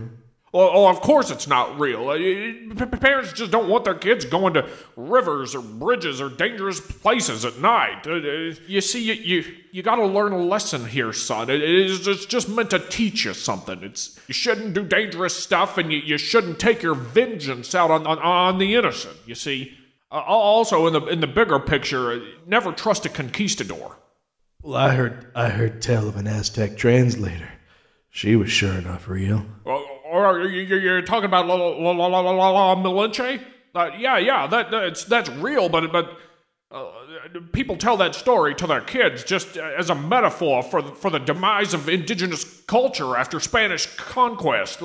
Well, oh, of course it's not real. Uh, Parents just don't want their kids going to rivers or bridges or dangerous places at night. Uh, uh, You see, you you, you got to learn a lesson here, son. It is it's just meant to teach you something. It's you shouldn't do dangerous stuff, and you, you shouldn't take your vengeance out on, on on the innocent. You see. Uh, also, in the in the bigger picture, uh, never trust a conquistador. Well, I heard I heard tell of an Aztec translator. She was sure enough real. Well, or uh, you're talking about La La La La La La, Malinche? Uh, yeah, yeah, that that's that's real, but but. Uh, people tell that story to their kids just as a metaphor for the, for the demise of indigenous culture after Spanish conquest.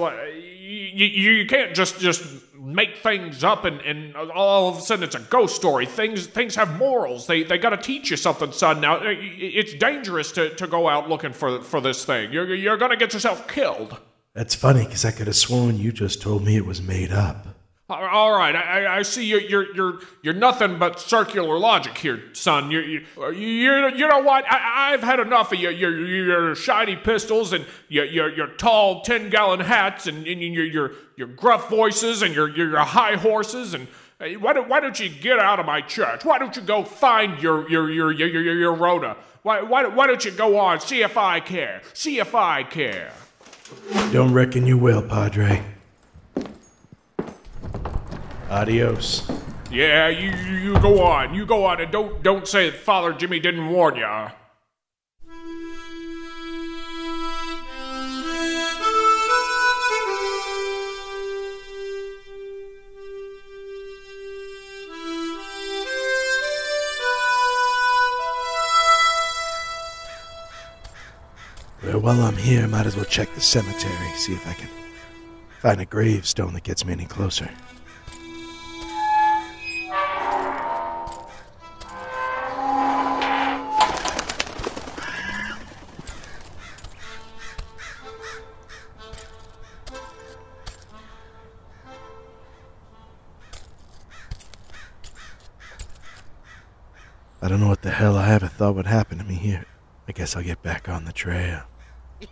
You, you, can't just just make things up and, and all of a sudden it's a ghost story. Things things have morals. They they got to teach you something, son. Now it's dangerous to, to go out looking for for this thing. You're you're gonna get yourself killed. That's funny because I could have sworn you just told me it was made up. All- right, I, I- see you're you're you're you're nothing but circular logic here, son. You you you you know what? I, I've had enough of your your, your shiny pistols and your your, your tall ten gallon hats and, and your your your gruff voices and your your, your high horses and. hey, Why don't, why don't you get out of my church? Why don't you go find your your your your your, your Rhoda? Why, why why don't you go on? See if I care. See if I care. Don't reckon you will, Padre. Adios. Yeah, you, you go on. You go on and don't don't say that Father Jimmy didn't warn ya. Well, while I'm here, might as well check the cemetery, see if I can find a gravestone that gets me any closer. I don't know what the hell I ever thought would happen to me here. I guess I'll get back on the trail.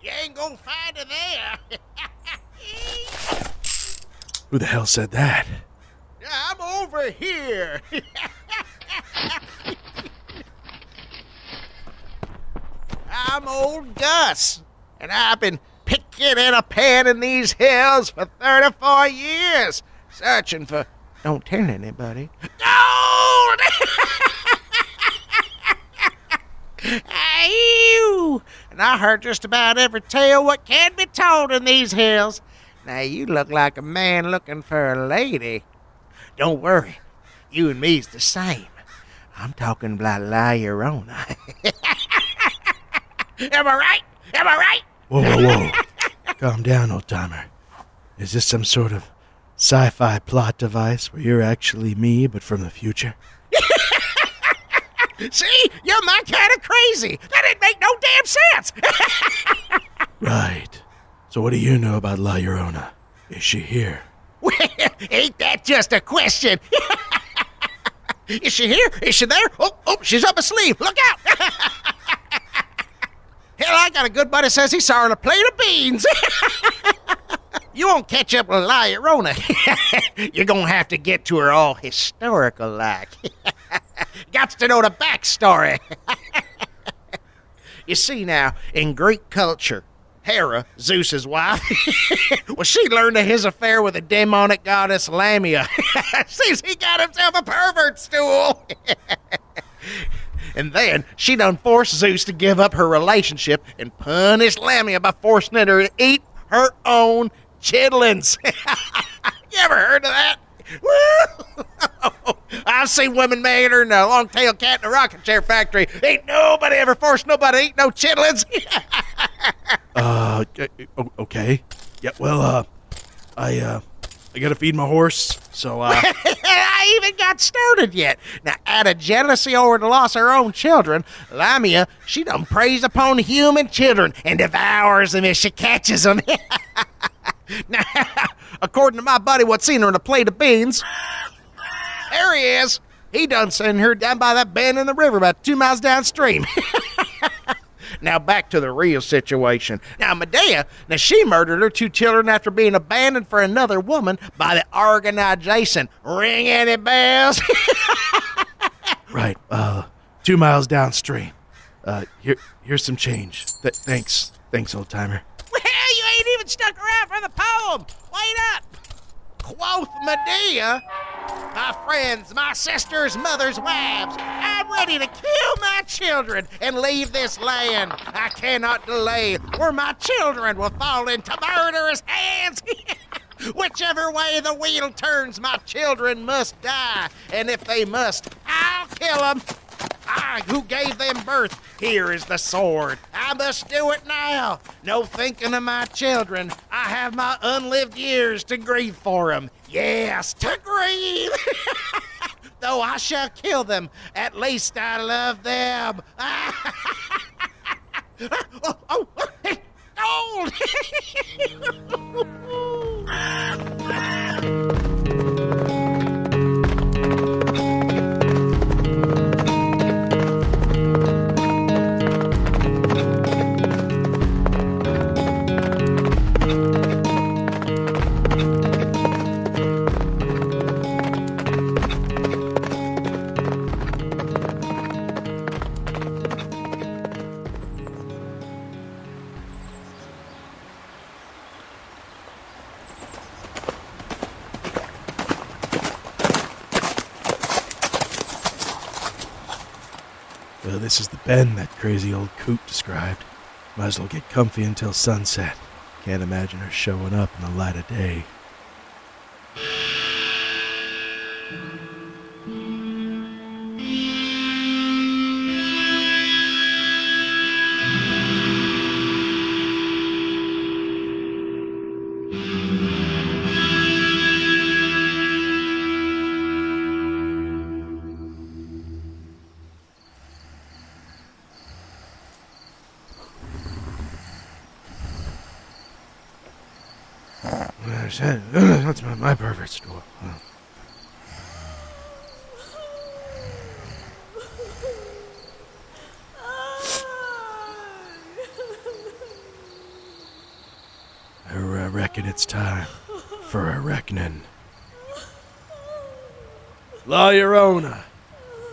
You ain't gonna find her there. Who the hell said that? I'm over here. I'm old Gus, and I've been picking in a pan in these hills for 34 years, searching for. Don't tell anybody. Gold! Ew! And I heard just about every tale what can be told in these hills. Now you look like a man looking for a lady. Don't worry, you and me's the same. I'm talking about La Llorona. Am I right? Am I right? Whoa, whoa, whoa. Calm down, old timer. Is this some sort of sci fi plot device where you're actually me, but from the future? See, you're my kind of crazy. That didn't make no damn sense. Right. So, what do you know about La Llorona? Is she here? Well, ain't that just a question? Is she here? Is she there? Oh, oh, she's up sleeve. Look out! Hell, I got a good buddy says he saw her on a plate of beans. You won't catch up with La Llorona. You're gonna have to get to her all historical like. Got to know the backstory. you see now, in Greek culture, Hera, Zeus's wife, well, she learned of his affair with the demonic goddess Lamia. Seems he got himself a pervert stool. and then she done forced Zeus to give up her relationship and punished Lamia by forcing her to eat her own chitlins. you ever heard of that? I I see women matter and a long tailed cat in a rocking chair factory. Ain't nobody ever forced nobody to eat no chitlins. Uh, okay. Yeah, well, uh, I, uh, I gotta feed my horse, so, uh, I even got started yet. Now, out of jealousy over the loss of her own children, Lamia, she done preys upon human children and devours them if she catches them. Now, according to my buddy what seen her in a plate of beans, there he is. He done sent her down by that bend in the river about two miles downstream. Now back to the real situation. Now Medea, now she murdered her two children after being abandoned for another woman by the organization. Ring any bells? right, uh, two miles downstream. Uh, here, here's some change. Th- thanks. Thanks, old timer. Stuck around for the poem. Wait up. Quoth Medea, my friends, my sisters, mothers, wives, I'm ready to kill my children and leave this land. I cannot delay, or my children will fall into murderous hands. Whichever way the wheel turns, my children must die. And if they must, I'll kill them. I, who gave them birth, here is the sword. I must do it now. No thinking of my children. I have my unlived years to grieve for them. Yes, to grieve. Though I shall kill them, at least I love them. oh, oh, oh, Well, bend that crazy old coot described. Might as well get comfy until sunset. Can't imagine her showing up in the light of day. My, my perfect store. I reckon it's time for a reckoning. La Llorona,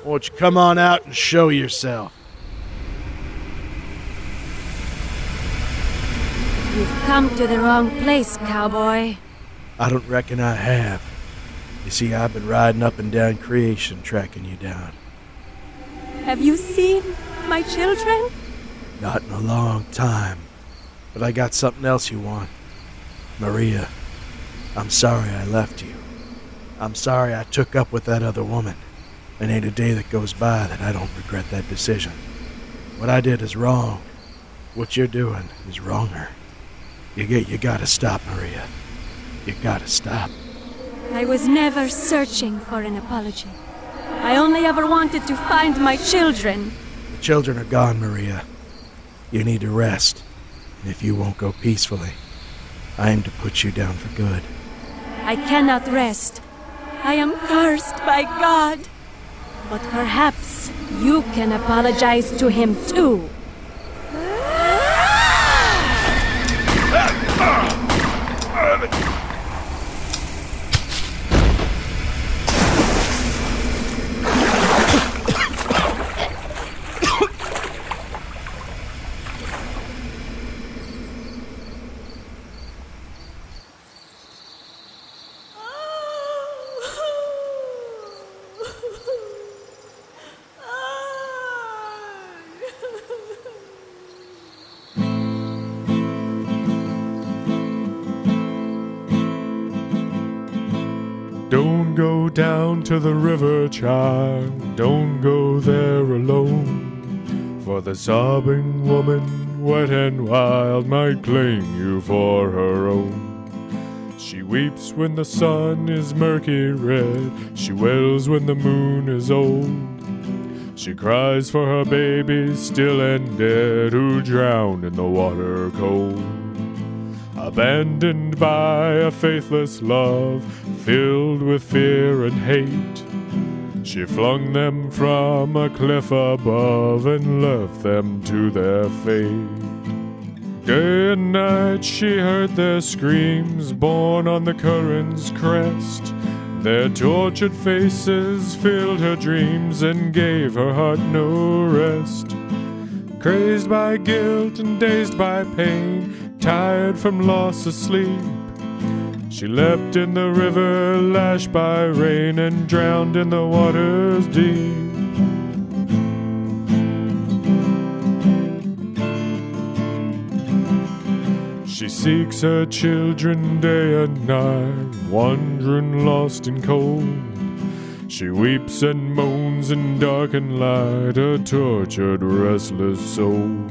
won't you come on out and show yourself? You've come to the wrong place, cowboy. I don't reckon I have. You see, I've been riding up and down creation tracking you down. Have you seen my children? Not in a long time. But I got something else you want. Maria, I'm sorry I left you. I'm sorry I took up with that other woman. And ain't a day that goes by that I don't regret that decision. What I did is wrong. What you're doing is wronger. You get you gotta stop, Maria. You gotta stop. I was never searching for an apology. I only ever wanted to find my children. The children are gone, Maria. You need to rest. And if you won't go peacefully, I am to put you down for good. I cannot rest. I am cursed by God. But perhaps you can apologize to him too. Down to the river, child. Don't go there alone. For the sobbing woman, wet and wild, might claim you for her own. She weeps when the sun is murky red. She wails when the moon is old. She cries for her baby, still and dead, who drowned in the water cold. Abandoned by a faithless love, filled with fear and hate, she flung them from a cliff above and left them to their fate. Day and night she heard their screams borne on the current's crest. Their tortured faces filled her dreams and gave her heart no rest. Crazed by guilt and dazed by pain, tired from loss of sleep, she leapt in the river, lashed by rain, and drowned in the waters deep. She seeks her children day and night, wandering lost and cold. She weeps and moans in dark and light, a tortured, restless soul.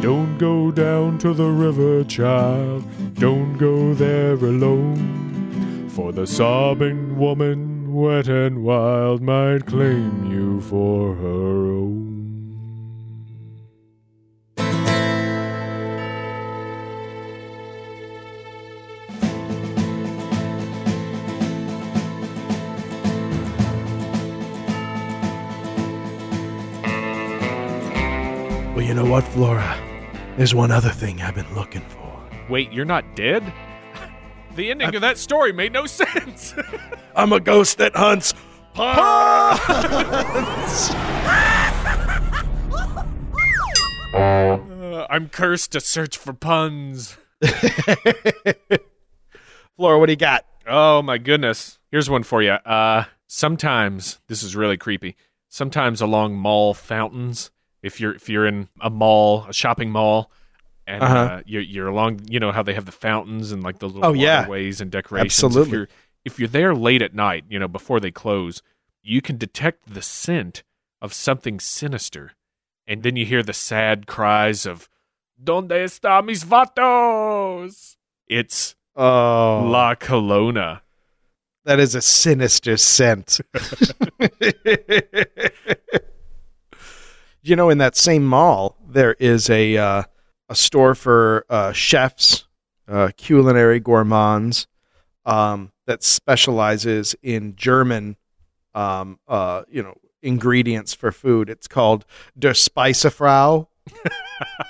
Don't go down to the river, child, don't go there alone. For the sobbing woman, wet and wild, might claim you for her own. Well, you know what, Flora? There's one other thing I've been looking for. Wait, you're not dead? The ending of that story made no sense. I'm a ghost that hunts. Uh, I'm cursed to search for puns. Flora, what do you got? Oh my goodness. Here's one for you. Uh sometimes this is really creepy. Sometimes along mall fountains, if you're if you're in a mall, a shopping mall, and uh Uh-huh. you're you're along, you know how they have the fountains and like the little Oh, yeah. waterways and decorations. Absolutely. If you're if you're there late at night, you know before they close, you can detect the scent of something sinister, and then you hear the sad cries of "Donde está mis vatos?" It's Oh, La Colona. that is a sinister scent. you know, in that same mall, there is a uh, a store for uh, chefs, uh, culinary gourmands, um, that specializes in German, um, uh, you know, ingredients for food. It's called Der Speisefrau.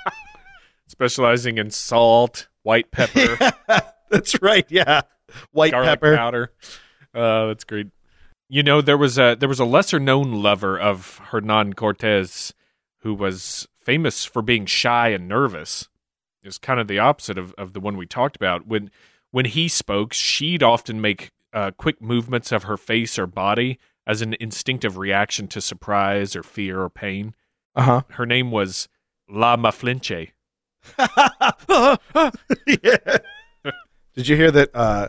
specializing in salt, white pepper, That's right. Yeah, white garlic pepper. powder. Uh, that's great. You know, there was a there was a lesser known lover of Hernan Cortez who was famous for being shy and nervous. is kind of the opposite of, of the one we talked about. When when he spoke, she'd often make uh, quick movements of her face or body as an instinctive reaction to surprise or fear or pain. Uh huh. Her name was La Maflinche. yeah. Did you hear that uh,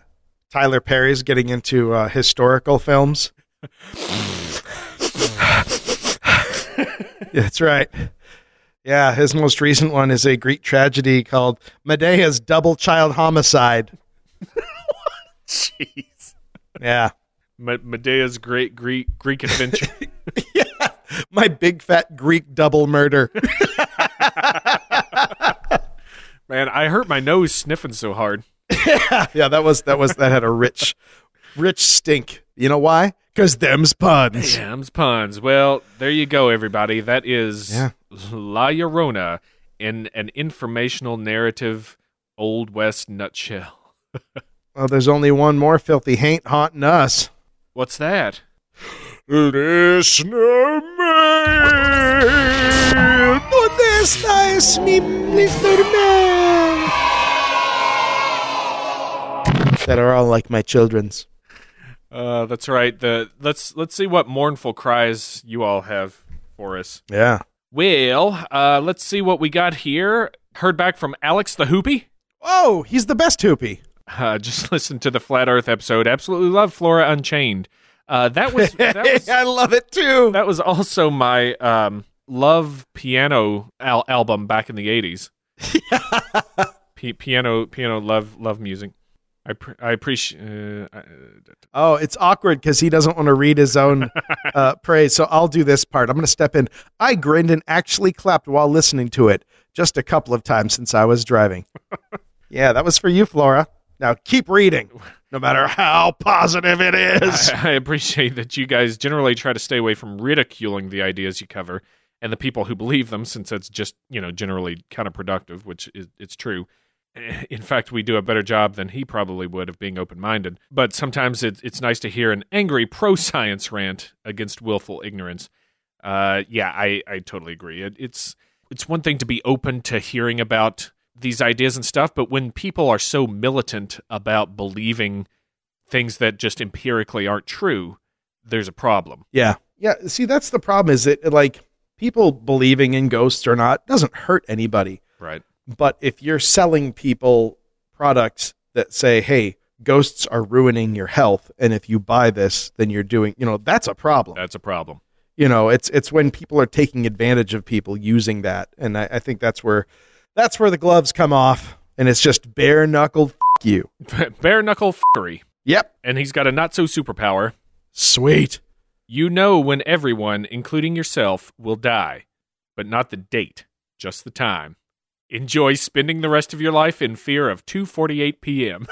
Tyler Perry's getting into uh, historical films? That's right. Yeah, his most recent one is a Greek tragedy called Medea's Double Child Homicide. Jeez. Yeah. Me- Medea's great Greek Greek adventure. yeah. My big fat Greek double murder. Man, I hurt my nose sniffing so hard. yeah, that was that was that had a rich rich stink. You know why? Cuz them's puns. Them's puns. Well, there you go, everybody. That is Yeah. La Llorona in an informational narrative Old West nutshell. Well, there's only one more filthy haint haunting us. What's that? Listener mail. ¿Dónde está es mi listener man? That are all like my children's. Uh, that's right. The let's let's see what mournful cries you all have for us. Yeah. Well, uh, let's see what we got here. Heard back from Alex the Hoopy. Oh, he's the best hoopy. Uh, just listen to the Flat Earth episode. Absolutely love Flora Unchained. Uh, that was that was I love it too. that was also my um, love piano al- album back in the eighties. P- piano, piano, love, love music. I pr- I appreciate. Uh, Oh, it's awkward because he doesn't want to read his own uh, praise. So I'll do this part. I'm going to step in. I grinned and actually clapped while listening to it just a couple of times since I was driving. yeah, that was for you, Flora. Now keep reading, no matter how positive it is. I, I appreciate that you guys generally try to stay away from ridiculing the ideas you cover and the people who believe them, since it's just you know generally counterproductive, which is it's true. In fact, we do a better job than he probably would of being open minded. But sometimes it, it's nice to hear an angry pro science rant against willful ignorance. Uh, yeah, I, I totally agree. It, it's it's one thing to be open to hearing about these ideas and stuff, but when people are so militant about believing things that just empirically aren't true, there's a problem. Yeah. Yeah. See, that's the problem is that, like, people believing in ghosts or not doesn't hurt anybody. Right. But if you're selling people products that say, hey, ghosts are ruining your health, and if you buy this, then you're doing, you know, that's a problem. That's a problem. you know, it's it's when people are taking advantage of people using that. And I, I think that's where that's where the gloves come off. And it's just bare knuckled f- you. Bare knuckle fury. Yep. And he's got a not so superpower. Sweet. You know when everyone, including yourself, will die, but not the date, just the time. Enjoy spending the rest of your life in fear of 2:48 p.m.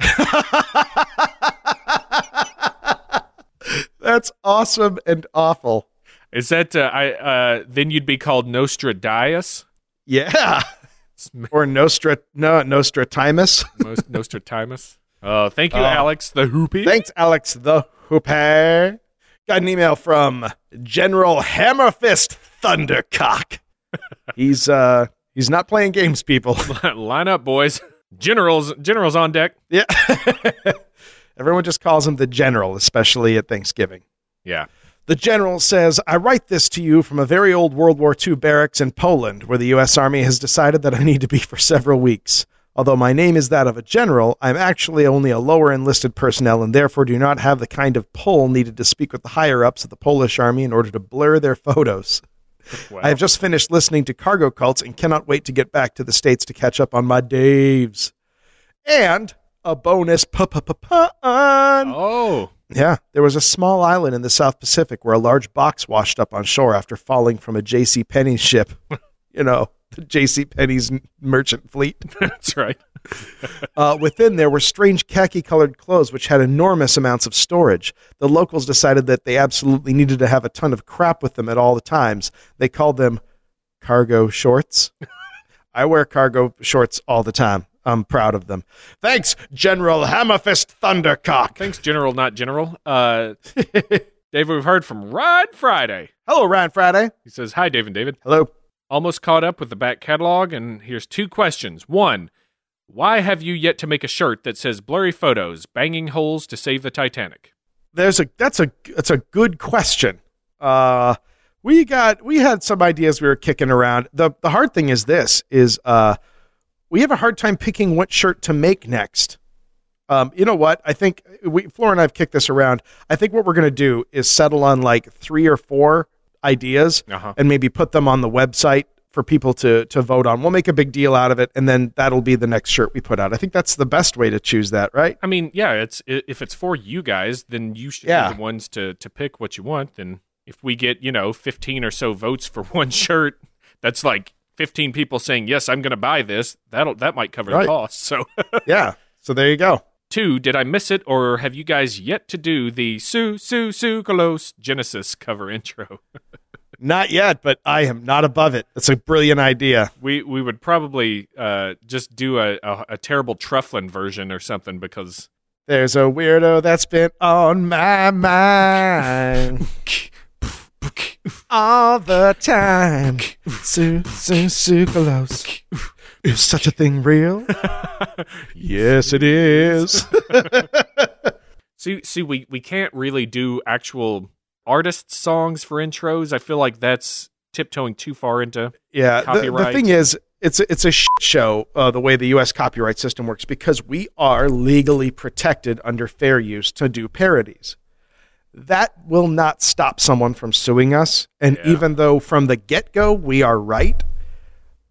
That's awesome and awful. Is that uh, I uh then you'd be called Nostradamus? Yeah. or Nostra no Nostratimus. Most Nostradamus. Oh, thank you, Oh. Alex the Hoopy. Thanks, Alex the Hooper. Got an email from General Hammerfist Thundercock. he's uh he's not playing games, people. Line up, boys. Generals, generals on deck. Yeah. Everyone just calls him the general, especially at Thanksgiving. Yeah. The general says, I write this to you from a very old World War II barracks in Poland, where the U.S. Army has decided that I need to be for several weeks. Although my name is that of a general, I'm actually only a lower enlisted personnel and therefore do not have the kind of pull needed to speak with the higher ups of the Polish army in order to blur their photos. Well, I have just finished listening to Cargo Cults and cannot wait to get back to the States to catch up on my Daves. And a bonus pun. oh, Yeah, there was a small island in the South Pacific where a large box washed up on shore after falling from a J.C. Penney's ship. you know, J.C. Penney's merchant fleet. that's right. Uh, within there were strange khaki-colored clothes which had enormous amounts of storage. The locals decided that they absolutely needed to have a ton of crap with them at all the times. They called them cargo shorts. I wear cargo shorts all the time. I'm proud of them. Thanks, General Hammerfist Thundercock. Thanks, General, not General. Uh, Dave, we've heard from Rod Friday. Hello, Ryan Friday. He says, Hi, Dave and David. Hello. Almost caught up with the back catalog, and here's two questions. One, why have you yet to make a shirt that says blurry photos, banging holes to save the Titanic? there's a that's a that's a good question. Uh, we got we had some ideas we were kicking around. the The hard thing is this is uh, we have a hard time picking what shirt to make next. Um, you know what? I think we Flora and I have kicked this around. I think what we're gonna do is settle on like three or four ideas Uh-huh. and maybe put them on the website for people to to vote on. We'll make a big deal out of it, and then that'll be the next shirt we put out. I think that's the best way to choose that, right? I mean, yeah, it's if it's for you guys, then you should Yeah. be the ones to to pick what you want. Then if we get you know fifteen or so votes for one shirt, that's like fifteen people saying yes, I'm going to buy this. That'll that might cover Right. the cost. So yeah. So there you go. Two, did I miss it, or have you guys yet to do the Su Su Su Colos Genesis cover intro? Not yet, but I am not above it. It's a brilliant idea. we we would probably uh, just do a, a a terrible Trufflin version or something because There's a weirdo that's been on my mind all the time. Su Su Sucralose. Is such a thing real? yes, it is. see see we we can't really do actual artist songs for intros. I feel like that's tiptoeing too far into Yeah, the, the thing is, it's a, it's a show uh, the way the U.S. copyright system works because we are legally protected under fair use to do parodies. That will not stop someone from suing us. And Yeah. even though from the get go we are right,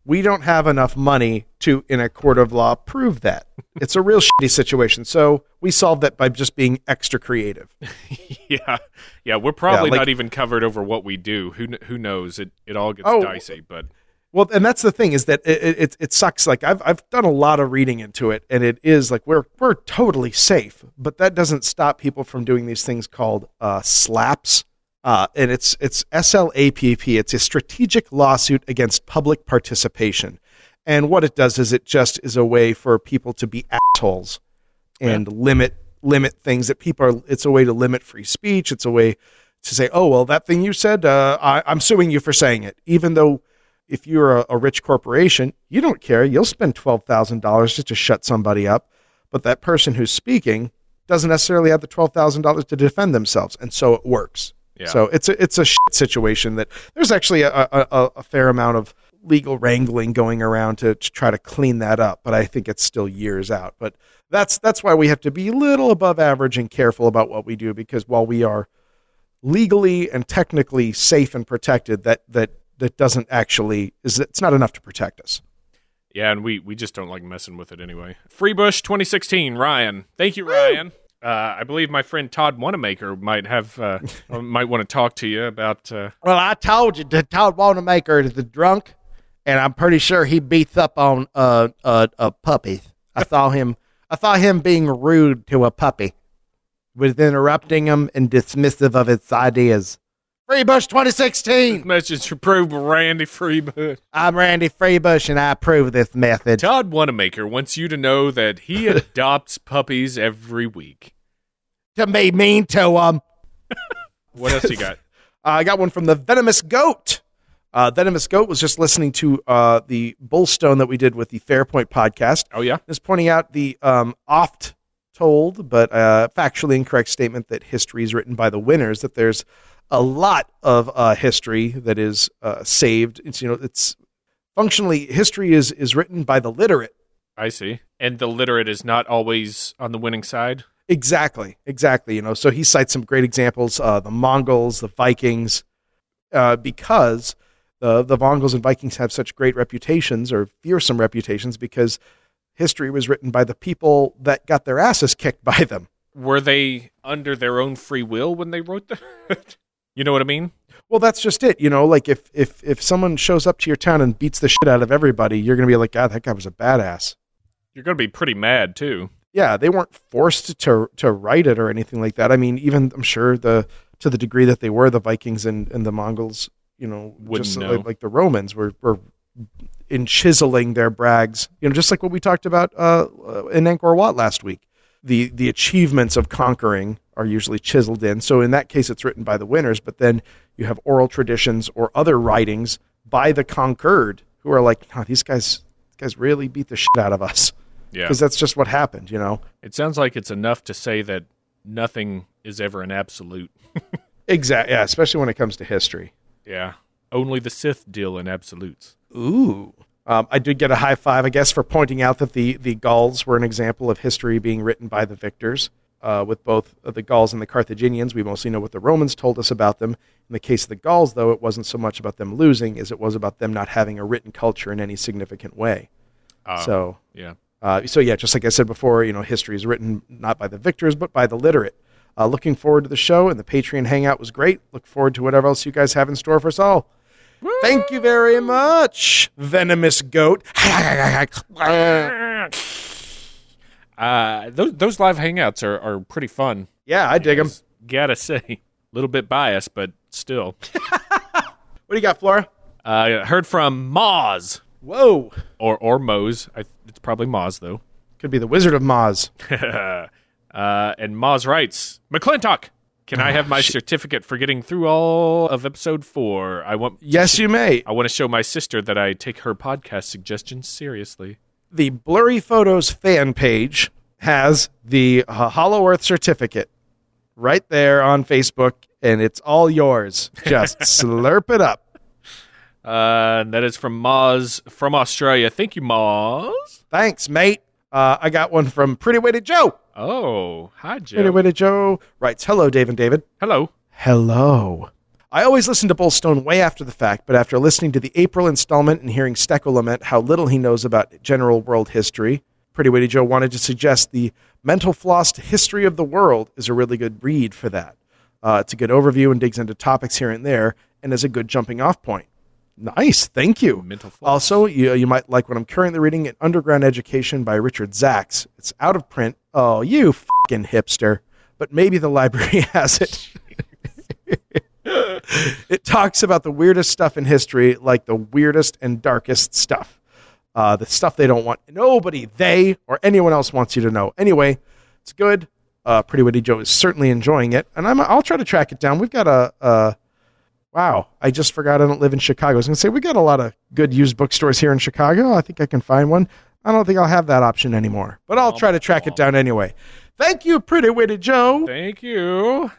we don't have enough money to, in a court of law, prove that. It's a real shitty situation. So we solved that by just being extra creative. yeah, yeah. We're probably Yeah, like- not even covered over what we do. Who who knows? It it all gets Oh. dicey, but Well, and that's the thing is that it, it, it, it sucks. Like I've, I've done a lot of reading into it and it is like, we're, we're totally safe, but that doesn't stop people from doing these things called, uh, slaps. Uh, and it's, it's SLAPP. It's a strategic lawsuit against public participation. And what it does is it just is a way for people to be assholes and limit, limit things that people are, it's a way to limit free speech. It's a way to say, oh, well, that thing you said, uh, I, I'm suing you for saying it, even though if you're a, a rich corporation, you don't care. You'll spend twelve thousand dollars just to shut somebody up, but that person who's speaking doesn't necessarily have the twelve thousand dollars to defend themselves, and so it works. Yeah. So it's a it's a shit situation that there's actually a, a, a, a fair amount of legal wrangling going around to, to try to clean that up, but I think it's still years out. But that's that's why we have to be a little above average and careful about what we do because while we are legally and technically safe and protected, that that that doesn't actually is it's not enough to protect us. yeah, and we we just don't like messing with it anyway. Freebush 2016, Ryan. Thank you, Ryan. Uh, I believe my friend Todd Wanamaker might have uh, might want to talk to you about. Uh, Well, I told you that Todd Wanamaker is the drunk, and I'm pretty sure he beats up on uh, uh, uh puppies. I saw him. I saw him being rude to a puppy, with interrupting him and dismissive of its ideas. Freebush 2016. message approved Randy Freebush. I'm Randy Freebush, and I approve this method. Todd Wanamaker wants you to know that he adopts puppies every week. To be mean to him. What else you got? Uh, I got one from the Venomous Goat. Uh, Venomous Goat was just listening to uh, the Bullstone that we did with the Fairpoint podcast. Oh yeah, is pointing out the um, oft told but uh, factually incorrect statement that history is written by the winners. That there's a lot of uh, history that is uh, saved. It's you know it's functionally history is is written by the literate. I see. And the literate is not always on the winning side. Exactly, exactly. You know, so he cites some great examples: uh, the Mongols, the Vikings, uh, because the the Mongols and Vikings have such great reputations or fearsome reputations because history was written by the people that got their asses kicked by them. Were they under their own free will when they wrote that? you know what I mean? Well, that's just it. You know, like if if if someone shows up to your town and beats the shit out of everybody, you're gonna be like, God, that guy was a badass. You're going to be pretty mad too. Yeah, they weren't forced to to write it or anything like that. I mean, even I'm sure the to the degree that they were the Vikings and, and the Mongols, you know, Wouldn't just know. like, like the Romans were were in chiseling their brags. You know, just like what we talked about uh, uh, in Angkor Wat last week. The the achievements of conquering are usually chiseled in. So in that case, it's written by the winners. But then you have oral traditions or other writings by the conquered who are like, no, these guys, these guys really beat the shit out of us Yeah. because that's just what happened. You know. It sounds like it's enough to say that nothing is ever an absolute. Exactly. Yeah, especially when it comes to history. Yeah. Only the Sith deal in absolutes. Ooh. Um, I did get a high five, I guess, for pointing out that the, the Gauls were an example of history being written by the victors. Uh, with both the Gauls and the Carthaginians, we mostly know what the Romans told us about them. In the case of the Gauls, though, it wasn't so much about them losing as it was about them not having a written culture in any significant way. Uh, so, yeah. uh, so yeah, just like I said before, you know, history is written not by the victors but by the literate. Uh, looking forward to the show, and the Patreon hangout was great. Look forward to whatever else you guys have in store for us all. Thank you very much, venomous goat. Uh, those those live hangouts are, are pretty fun. yeah, I dig them. Gotta say, a little bit biased, but still. What do you got, Flora? Uh, heard from Moz Whoa, or or Mose. I, it's probably Moz though. could be the Wizard of Moz. uh, and Moz writes, McClintock, can I have my certificate for getting through all of episode four? I want Yes, you may. I want to show my sister that I take her podcast suggestions seriously. The Blurry Photos fan page has the uh, Hollow Earth certificate right there on Facebook, and it's all yours. Just slurp it up. Uh, and that is from Moz from Australia. Thank you, Moz. Thanks, mate. Uh, I got one from Pretty Witty Joe. Oh, hi, Pretty Joe. Witty Joe writes, Hello, Dave and David. Hello. Hello. I always listen to Bullstone way after the fact, but after listening to the April installment and hearing Stecco lament how little he knows about general world history, Pretty Witty Joe wanted to suggest the Mental Floss History of the World is a really good read for that. Uh, it's a good overview and digs into topics here and there, and is a good jumping off point. Nice, thank you. Mental floss. Also, you, you might like what I'm currently reading in Underground Education by Richard Zacks. It's out of print. Oh, you fucking hipster. But maybe the library has it. it talks about the weirdest stuff in history, like the weirdest and darkest stuff. Uh, the stuff they don't want nobody, they or anyone else wants you to know. Anyway, it's good. Uh, Pretty Witty Joe is certainly enjoying it, and I'm, I'll try to track it down. We've got a, a wow. I just forgot I don't live in Chicago. I was going to say we got a lot of good used bookstores here in Chicago. I think I can find one. I don't think I'll have that option anymore, but I'll try to track it down anyway. Thank you, Pretty Witty Joe. Thank you.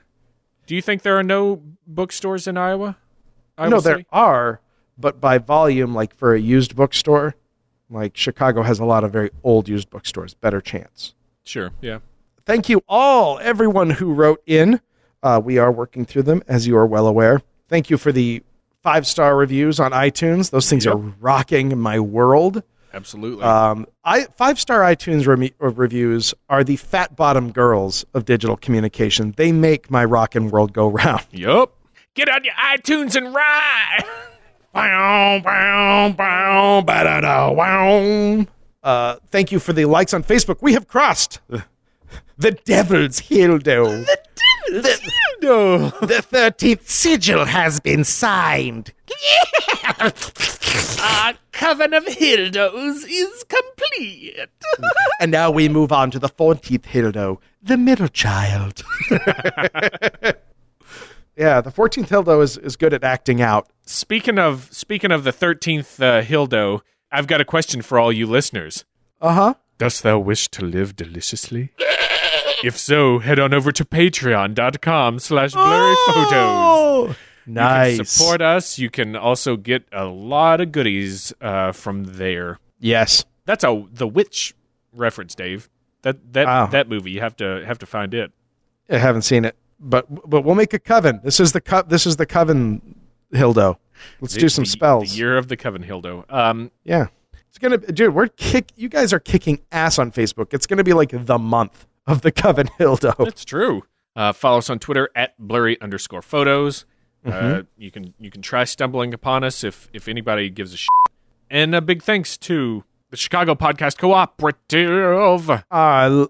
Do you think there are no bookstores in Iowa? Iowa no, there are, but by volume, like for a used bookstore, like Chicago has a lot of very old used bookstores. Better chance. Sure. Yeah. Thank you all, everyone who wrote in. Uh, we are working through them, as you are well aware. Thank you for the five star reviews on iTunes. Those things are rocking my world. Absolutely. Um, I five star iTunes remi- uh, reviews are the fat bottom girls of digital communication. They make my rockin' world go round. yup. Get on your iTunes and ride. Bow, bow, bow, ba-da-da, wow. Uh, thank you for the likes on Facebook. We have crossed the Devil's Hildo. The Devil's Hildo. The thirteenth sigil has been signed. Our coven of Hildos is complete. And now we move on to the fourteenth Hildo, the middle child. yeah, the fourteenth Hildo is, is good at acting out. Speaking of speaking of the thirteenth uh, Hildo, I've got a question for all you listeners. Uh huh. Dost thou wish to live deliciously? If so, head on over to patreon.com slash blurry photos. Nice. You can support us. You can also get a lot of goodies uh, from there. Yes. That's a the witch reference, Dave. That that Wow. that movie. You have to have to find it. I haven't seen it, but but we'll make a coven. This is the co- This is the coven, Hildo. Let's The- do some the- spells. The year of the coven Hildo. Um, yeah, it's gonna, dude. We're kick. You guys are kicking ass on Facebook. It's gonna be like the month of the coven Hildo. That's true. Uh, follow us on Twitter at blurry underscore photos. Uh, Mhm. you can you can try stumbling upon us if if anybody gives a shit. And a big thanks to the Chicago Podcast Cooperative. Uh, uh,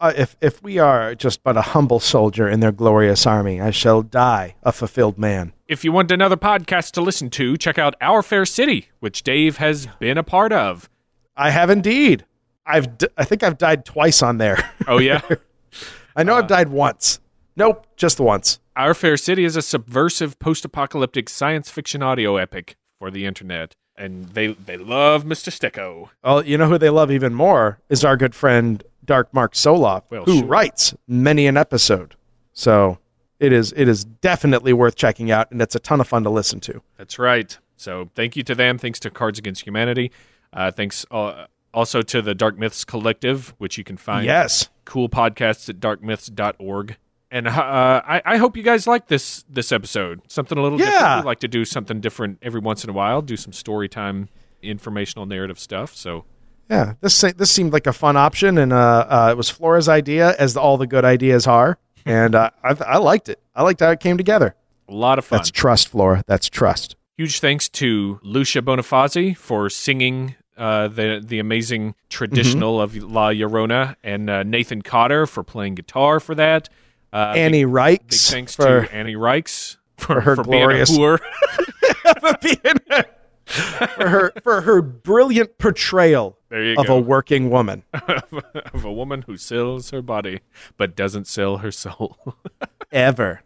uh, if if we are just but a humble soldier in their glorious army, I shall die a fulfilled man. If you want another podcast to listen to, check out Our Fair City, which Dave has been a part of. I have indeed. I've d- I think I've died twice on there. Oh yeah. I know I've died once. Nope, just once. Our Fair City is a subversive post-apocalyptic science fiction audio epic for the internet, and they they love Mr. Stecco. Well, you know who they love even more is our good friend Dark Mark Soloff, Well, who sure. writes many an episode. So it is it is definitely worth checking out, and it's a ton of fun to listen to. That's right. So thank you to them. Thanks to Cards Against Humanity. Uh, thanks uh, also to the Dark Myths Collective, which you can find Yes, cool podcasts at darkmyths.org. And uh, I, I hope you guys like this this episode. Something a little different. Yeah. We like to do something different every once in a while. Do some story time, informational narrative stuff. So yeah. This this seemed like a fun option, and uh, uh, it was Flora's idea, as all the good ideas are, and uh, I, I liked it. I liked how it came together. a lot of fun. That's trust, Flora. That's trust. Huge thanks to Lucia Bonifazi for singing uh, the the amazing traditional of La Llorona, and uh, Nathan Cotter for playing guitar for that. Uh, big- Annie big, Reichs thanks for, to Annie Reichs for, for her for glorious- being a whore. for her for her brilliant portrayal of go. a working woman. of a woman who sells her body but doesn't sell her soul. Ever.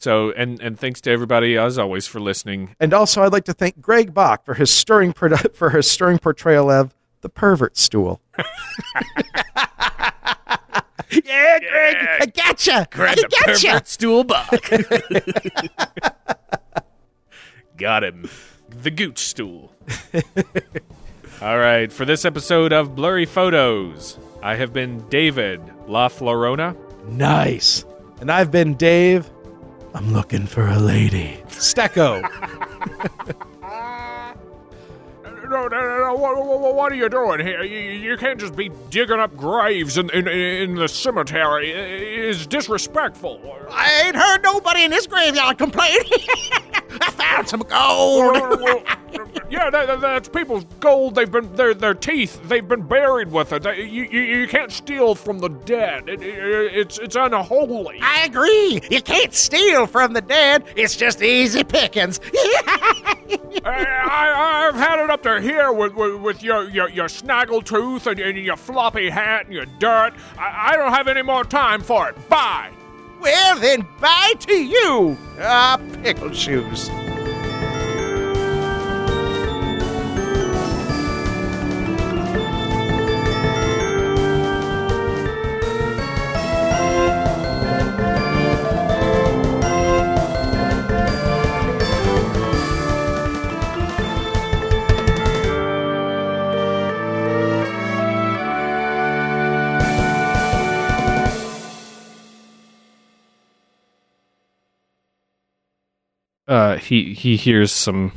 So, and and thanks to everybody as always for listening. And also, I'd like to thank Greg Bach for his stirring produ- for his stirring portrayal of the pervert stool. yeah, Greg, I gotcha. Grab I the gotcha. pervert stool buck. Got him. the Gooch Stool. All right, for this episode of Blurry Photos, I have been David La Florona. Nice. And I've been Dave I'm looking for a lady. Stecco. No, no, no, no. What, what, what are you doing here? You, you can't just be digging up graves in, in, in the cemetery. It's disrespectful. I ain't heard nobody in this graveyard complain. I found some gold. yeah, that, that- that's people's gold. They've been their their teeth. They've been buried with it. They- you, you, you can't steal from the dead. It, it, it's it's unholy. I agree. You can't steal from the dead. It's just easy pickings. I, I've had it up to here with, with, with your, your, your snaggletooth and, and your floppy hat and your dirt. I, I don't have any more time for it. Bye. Well, then, bye to you. Ah, pickle shoes. Uh, he he hears some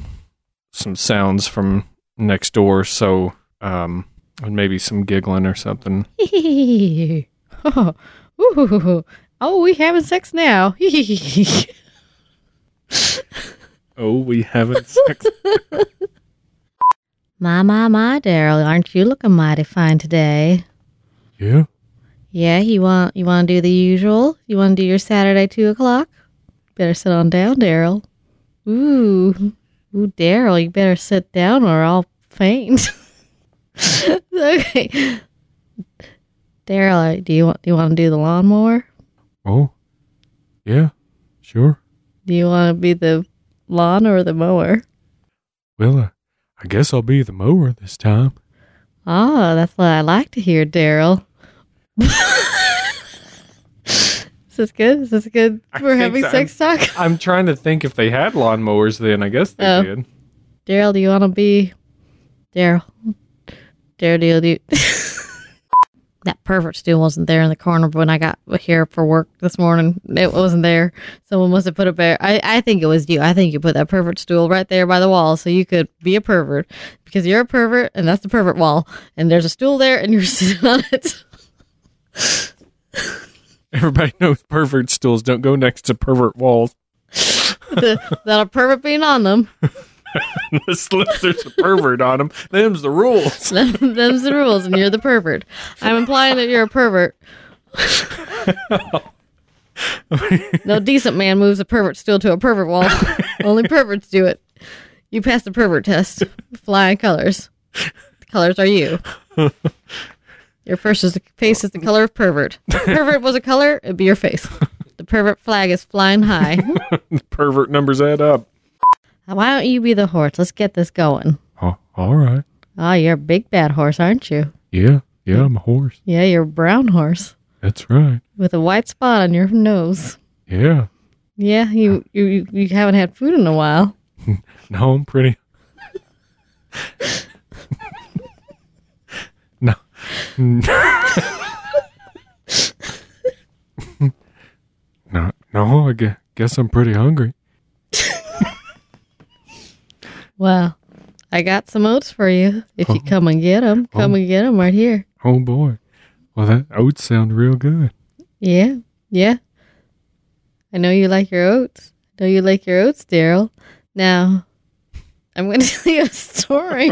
some sounds from next door, so um, and maybe some giggling or something. oh, ooh. oh, we having sex now. Oh, we haven't sex. my, my, my, Daryl, aren't you looking mighty fine today? Yeah? Yeah, you want you want to do the usual? You want to do your Saturday two o'clock? Better sit on down, Daryl. Ooh, ooh, Daryl, you better sit down or I'll faint. okay, Daryl, do you want do you want to do the lawnmower? Oh? Yeah? Sure. Do you want to be the lawn or the mower? Well, uh, I guess I'll be the mower this time. Ah, that's what I like to hear, Daryl. Is this good? Is this good? We're having so. sex talk. I'm trying to think if they had lawnmowers then. I guess they Oh. did. Daryl, do you want to be Daryl? Daryl, do. that pervert stool wasn't there in the corner when I got here for work this morning. It wasn't there. Someone must have put it there. I, I think it was you. I think you put that pervert stool right there by the wall so you could be a pervert because you're a pervert and that's the pervert wall. And there's a stool there and you're sitting on it. Everybody knows pervert stools don't go next to pervert walls. that a pervert being on them. Unless there's a pervert on them. Them's the rules. Them- Them's the rules, and you're the pervert. I'm implying that you're a pervert. no decent man moves a pervert stool to a pervert wall. Only perverts do it. You pass the pervert test. Flying colors. The colors are you. Your first is the face is the oh. color of pervert. If pervert was a color, it'd be your face. The pervert flag is flying high. pervert numbers add up. Why don't you be the horse? Let's get this going. Oh, all right. Oh, you're a big bad horse, aren't you? Yeah, yeah, I'm a horse. Yeah, you're a brown horse That's right. with a white spot on your nose. Yeah. Yeah, you you you- you haven't had food in a while. No, I'm pretty. no. no, I gue- guess I'm pretty hungry. Well, I got some oats for you. If you oh. come and get them, come Oh. and get them right here. Oh boy. Well, that oats sound real good. Yeah, yeah. I know you like your oats. I know you like your oats, Daryl. Now, I'm going to tell you a story.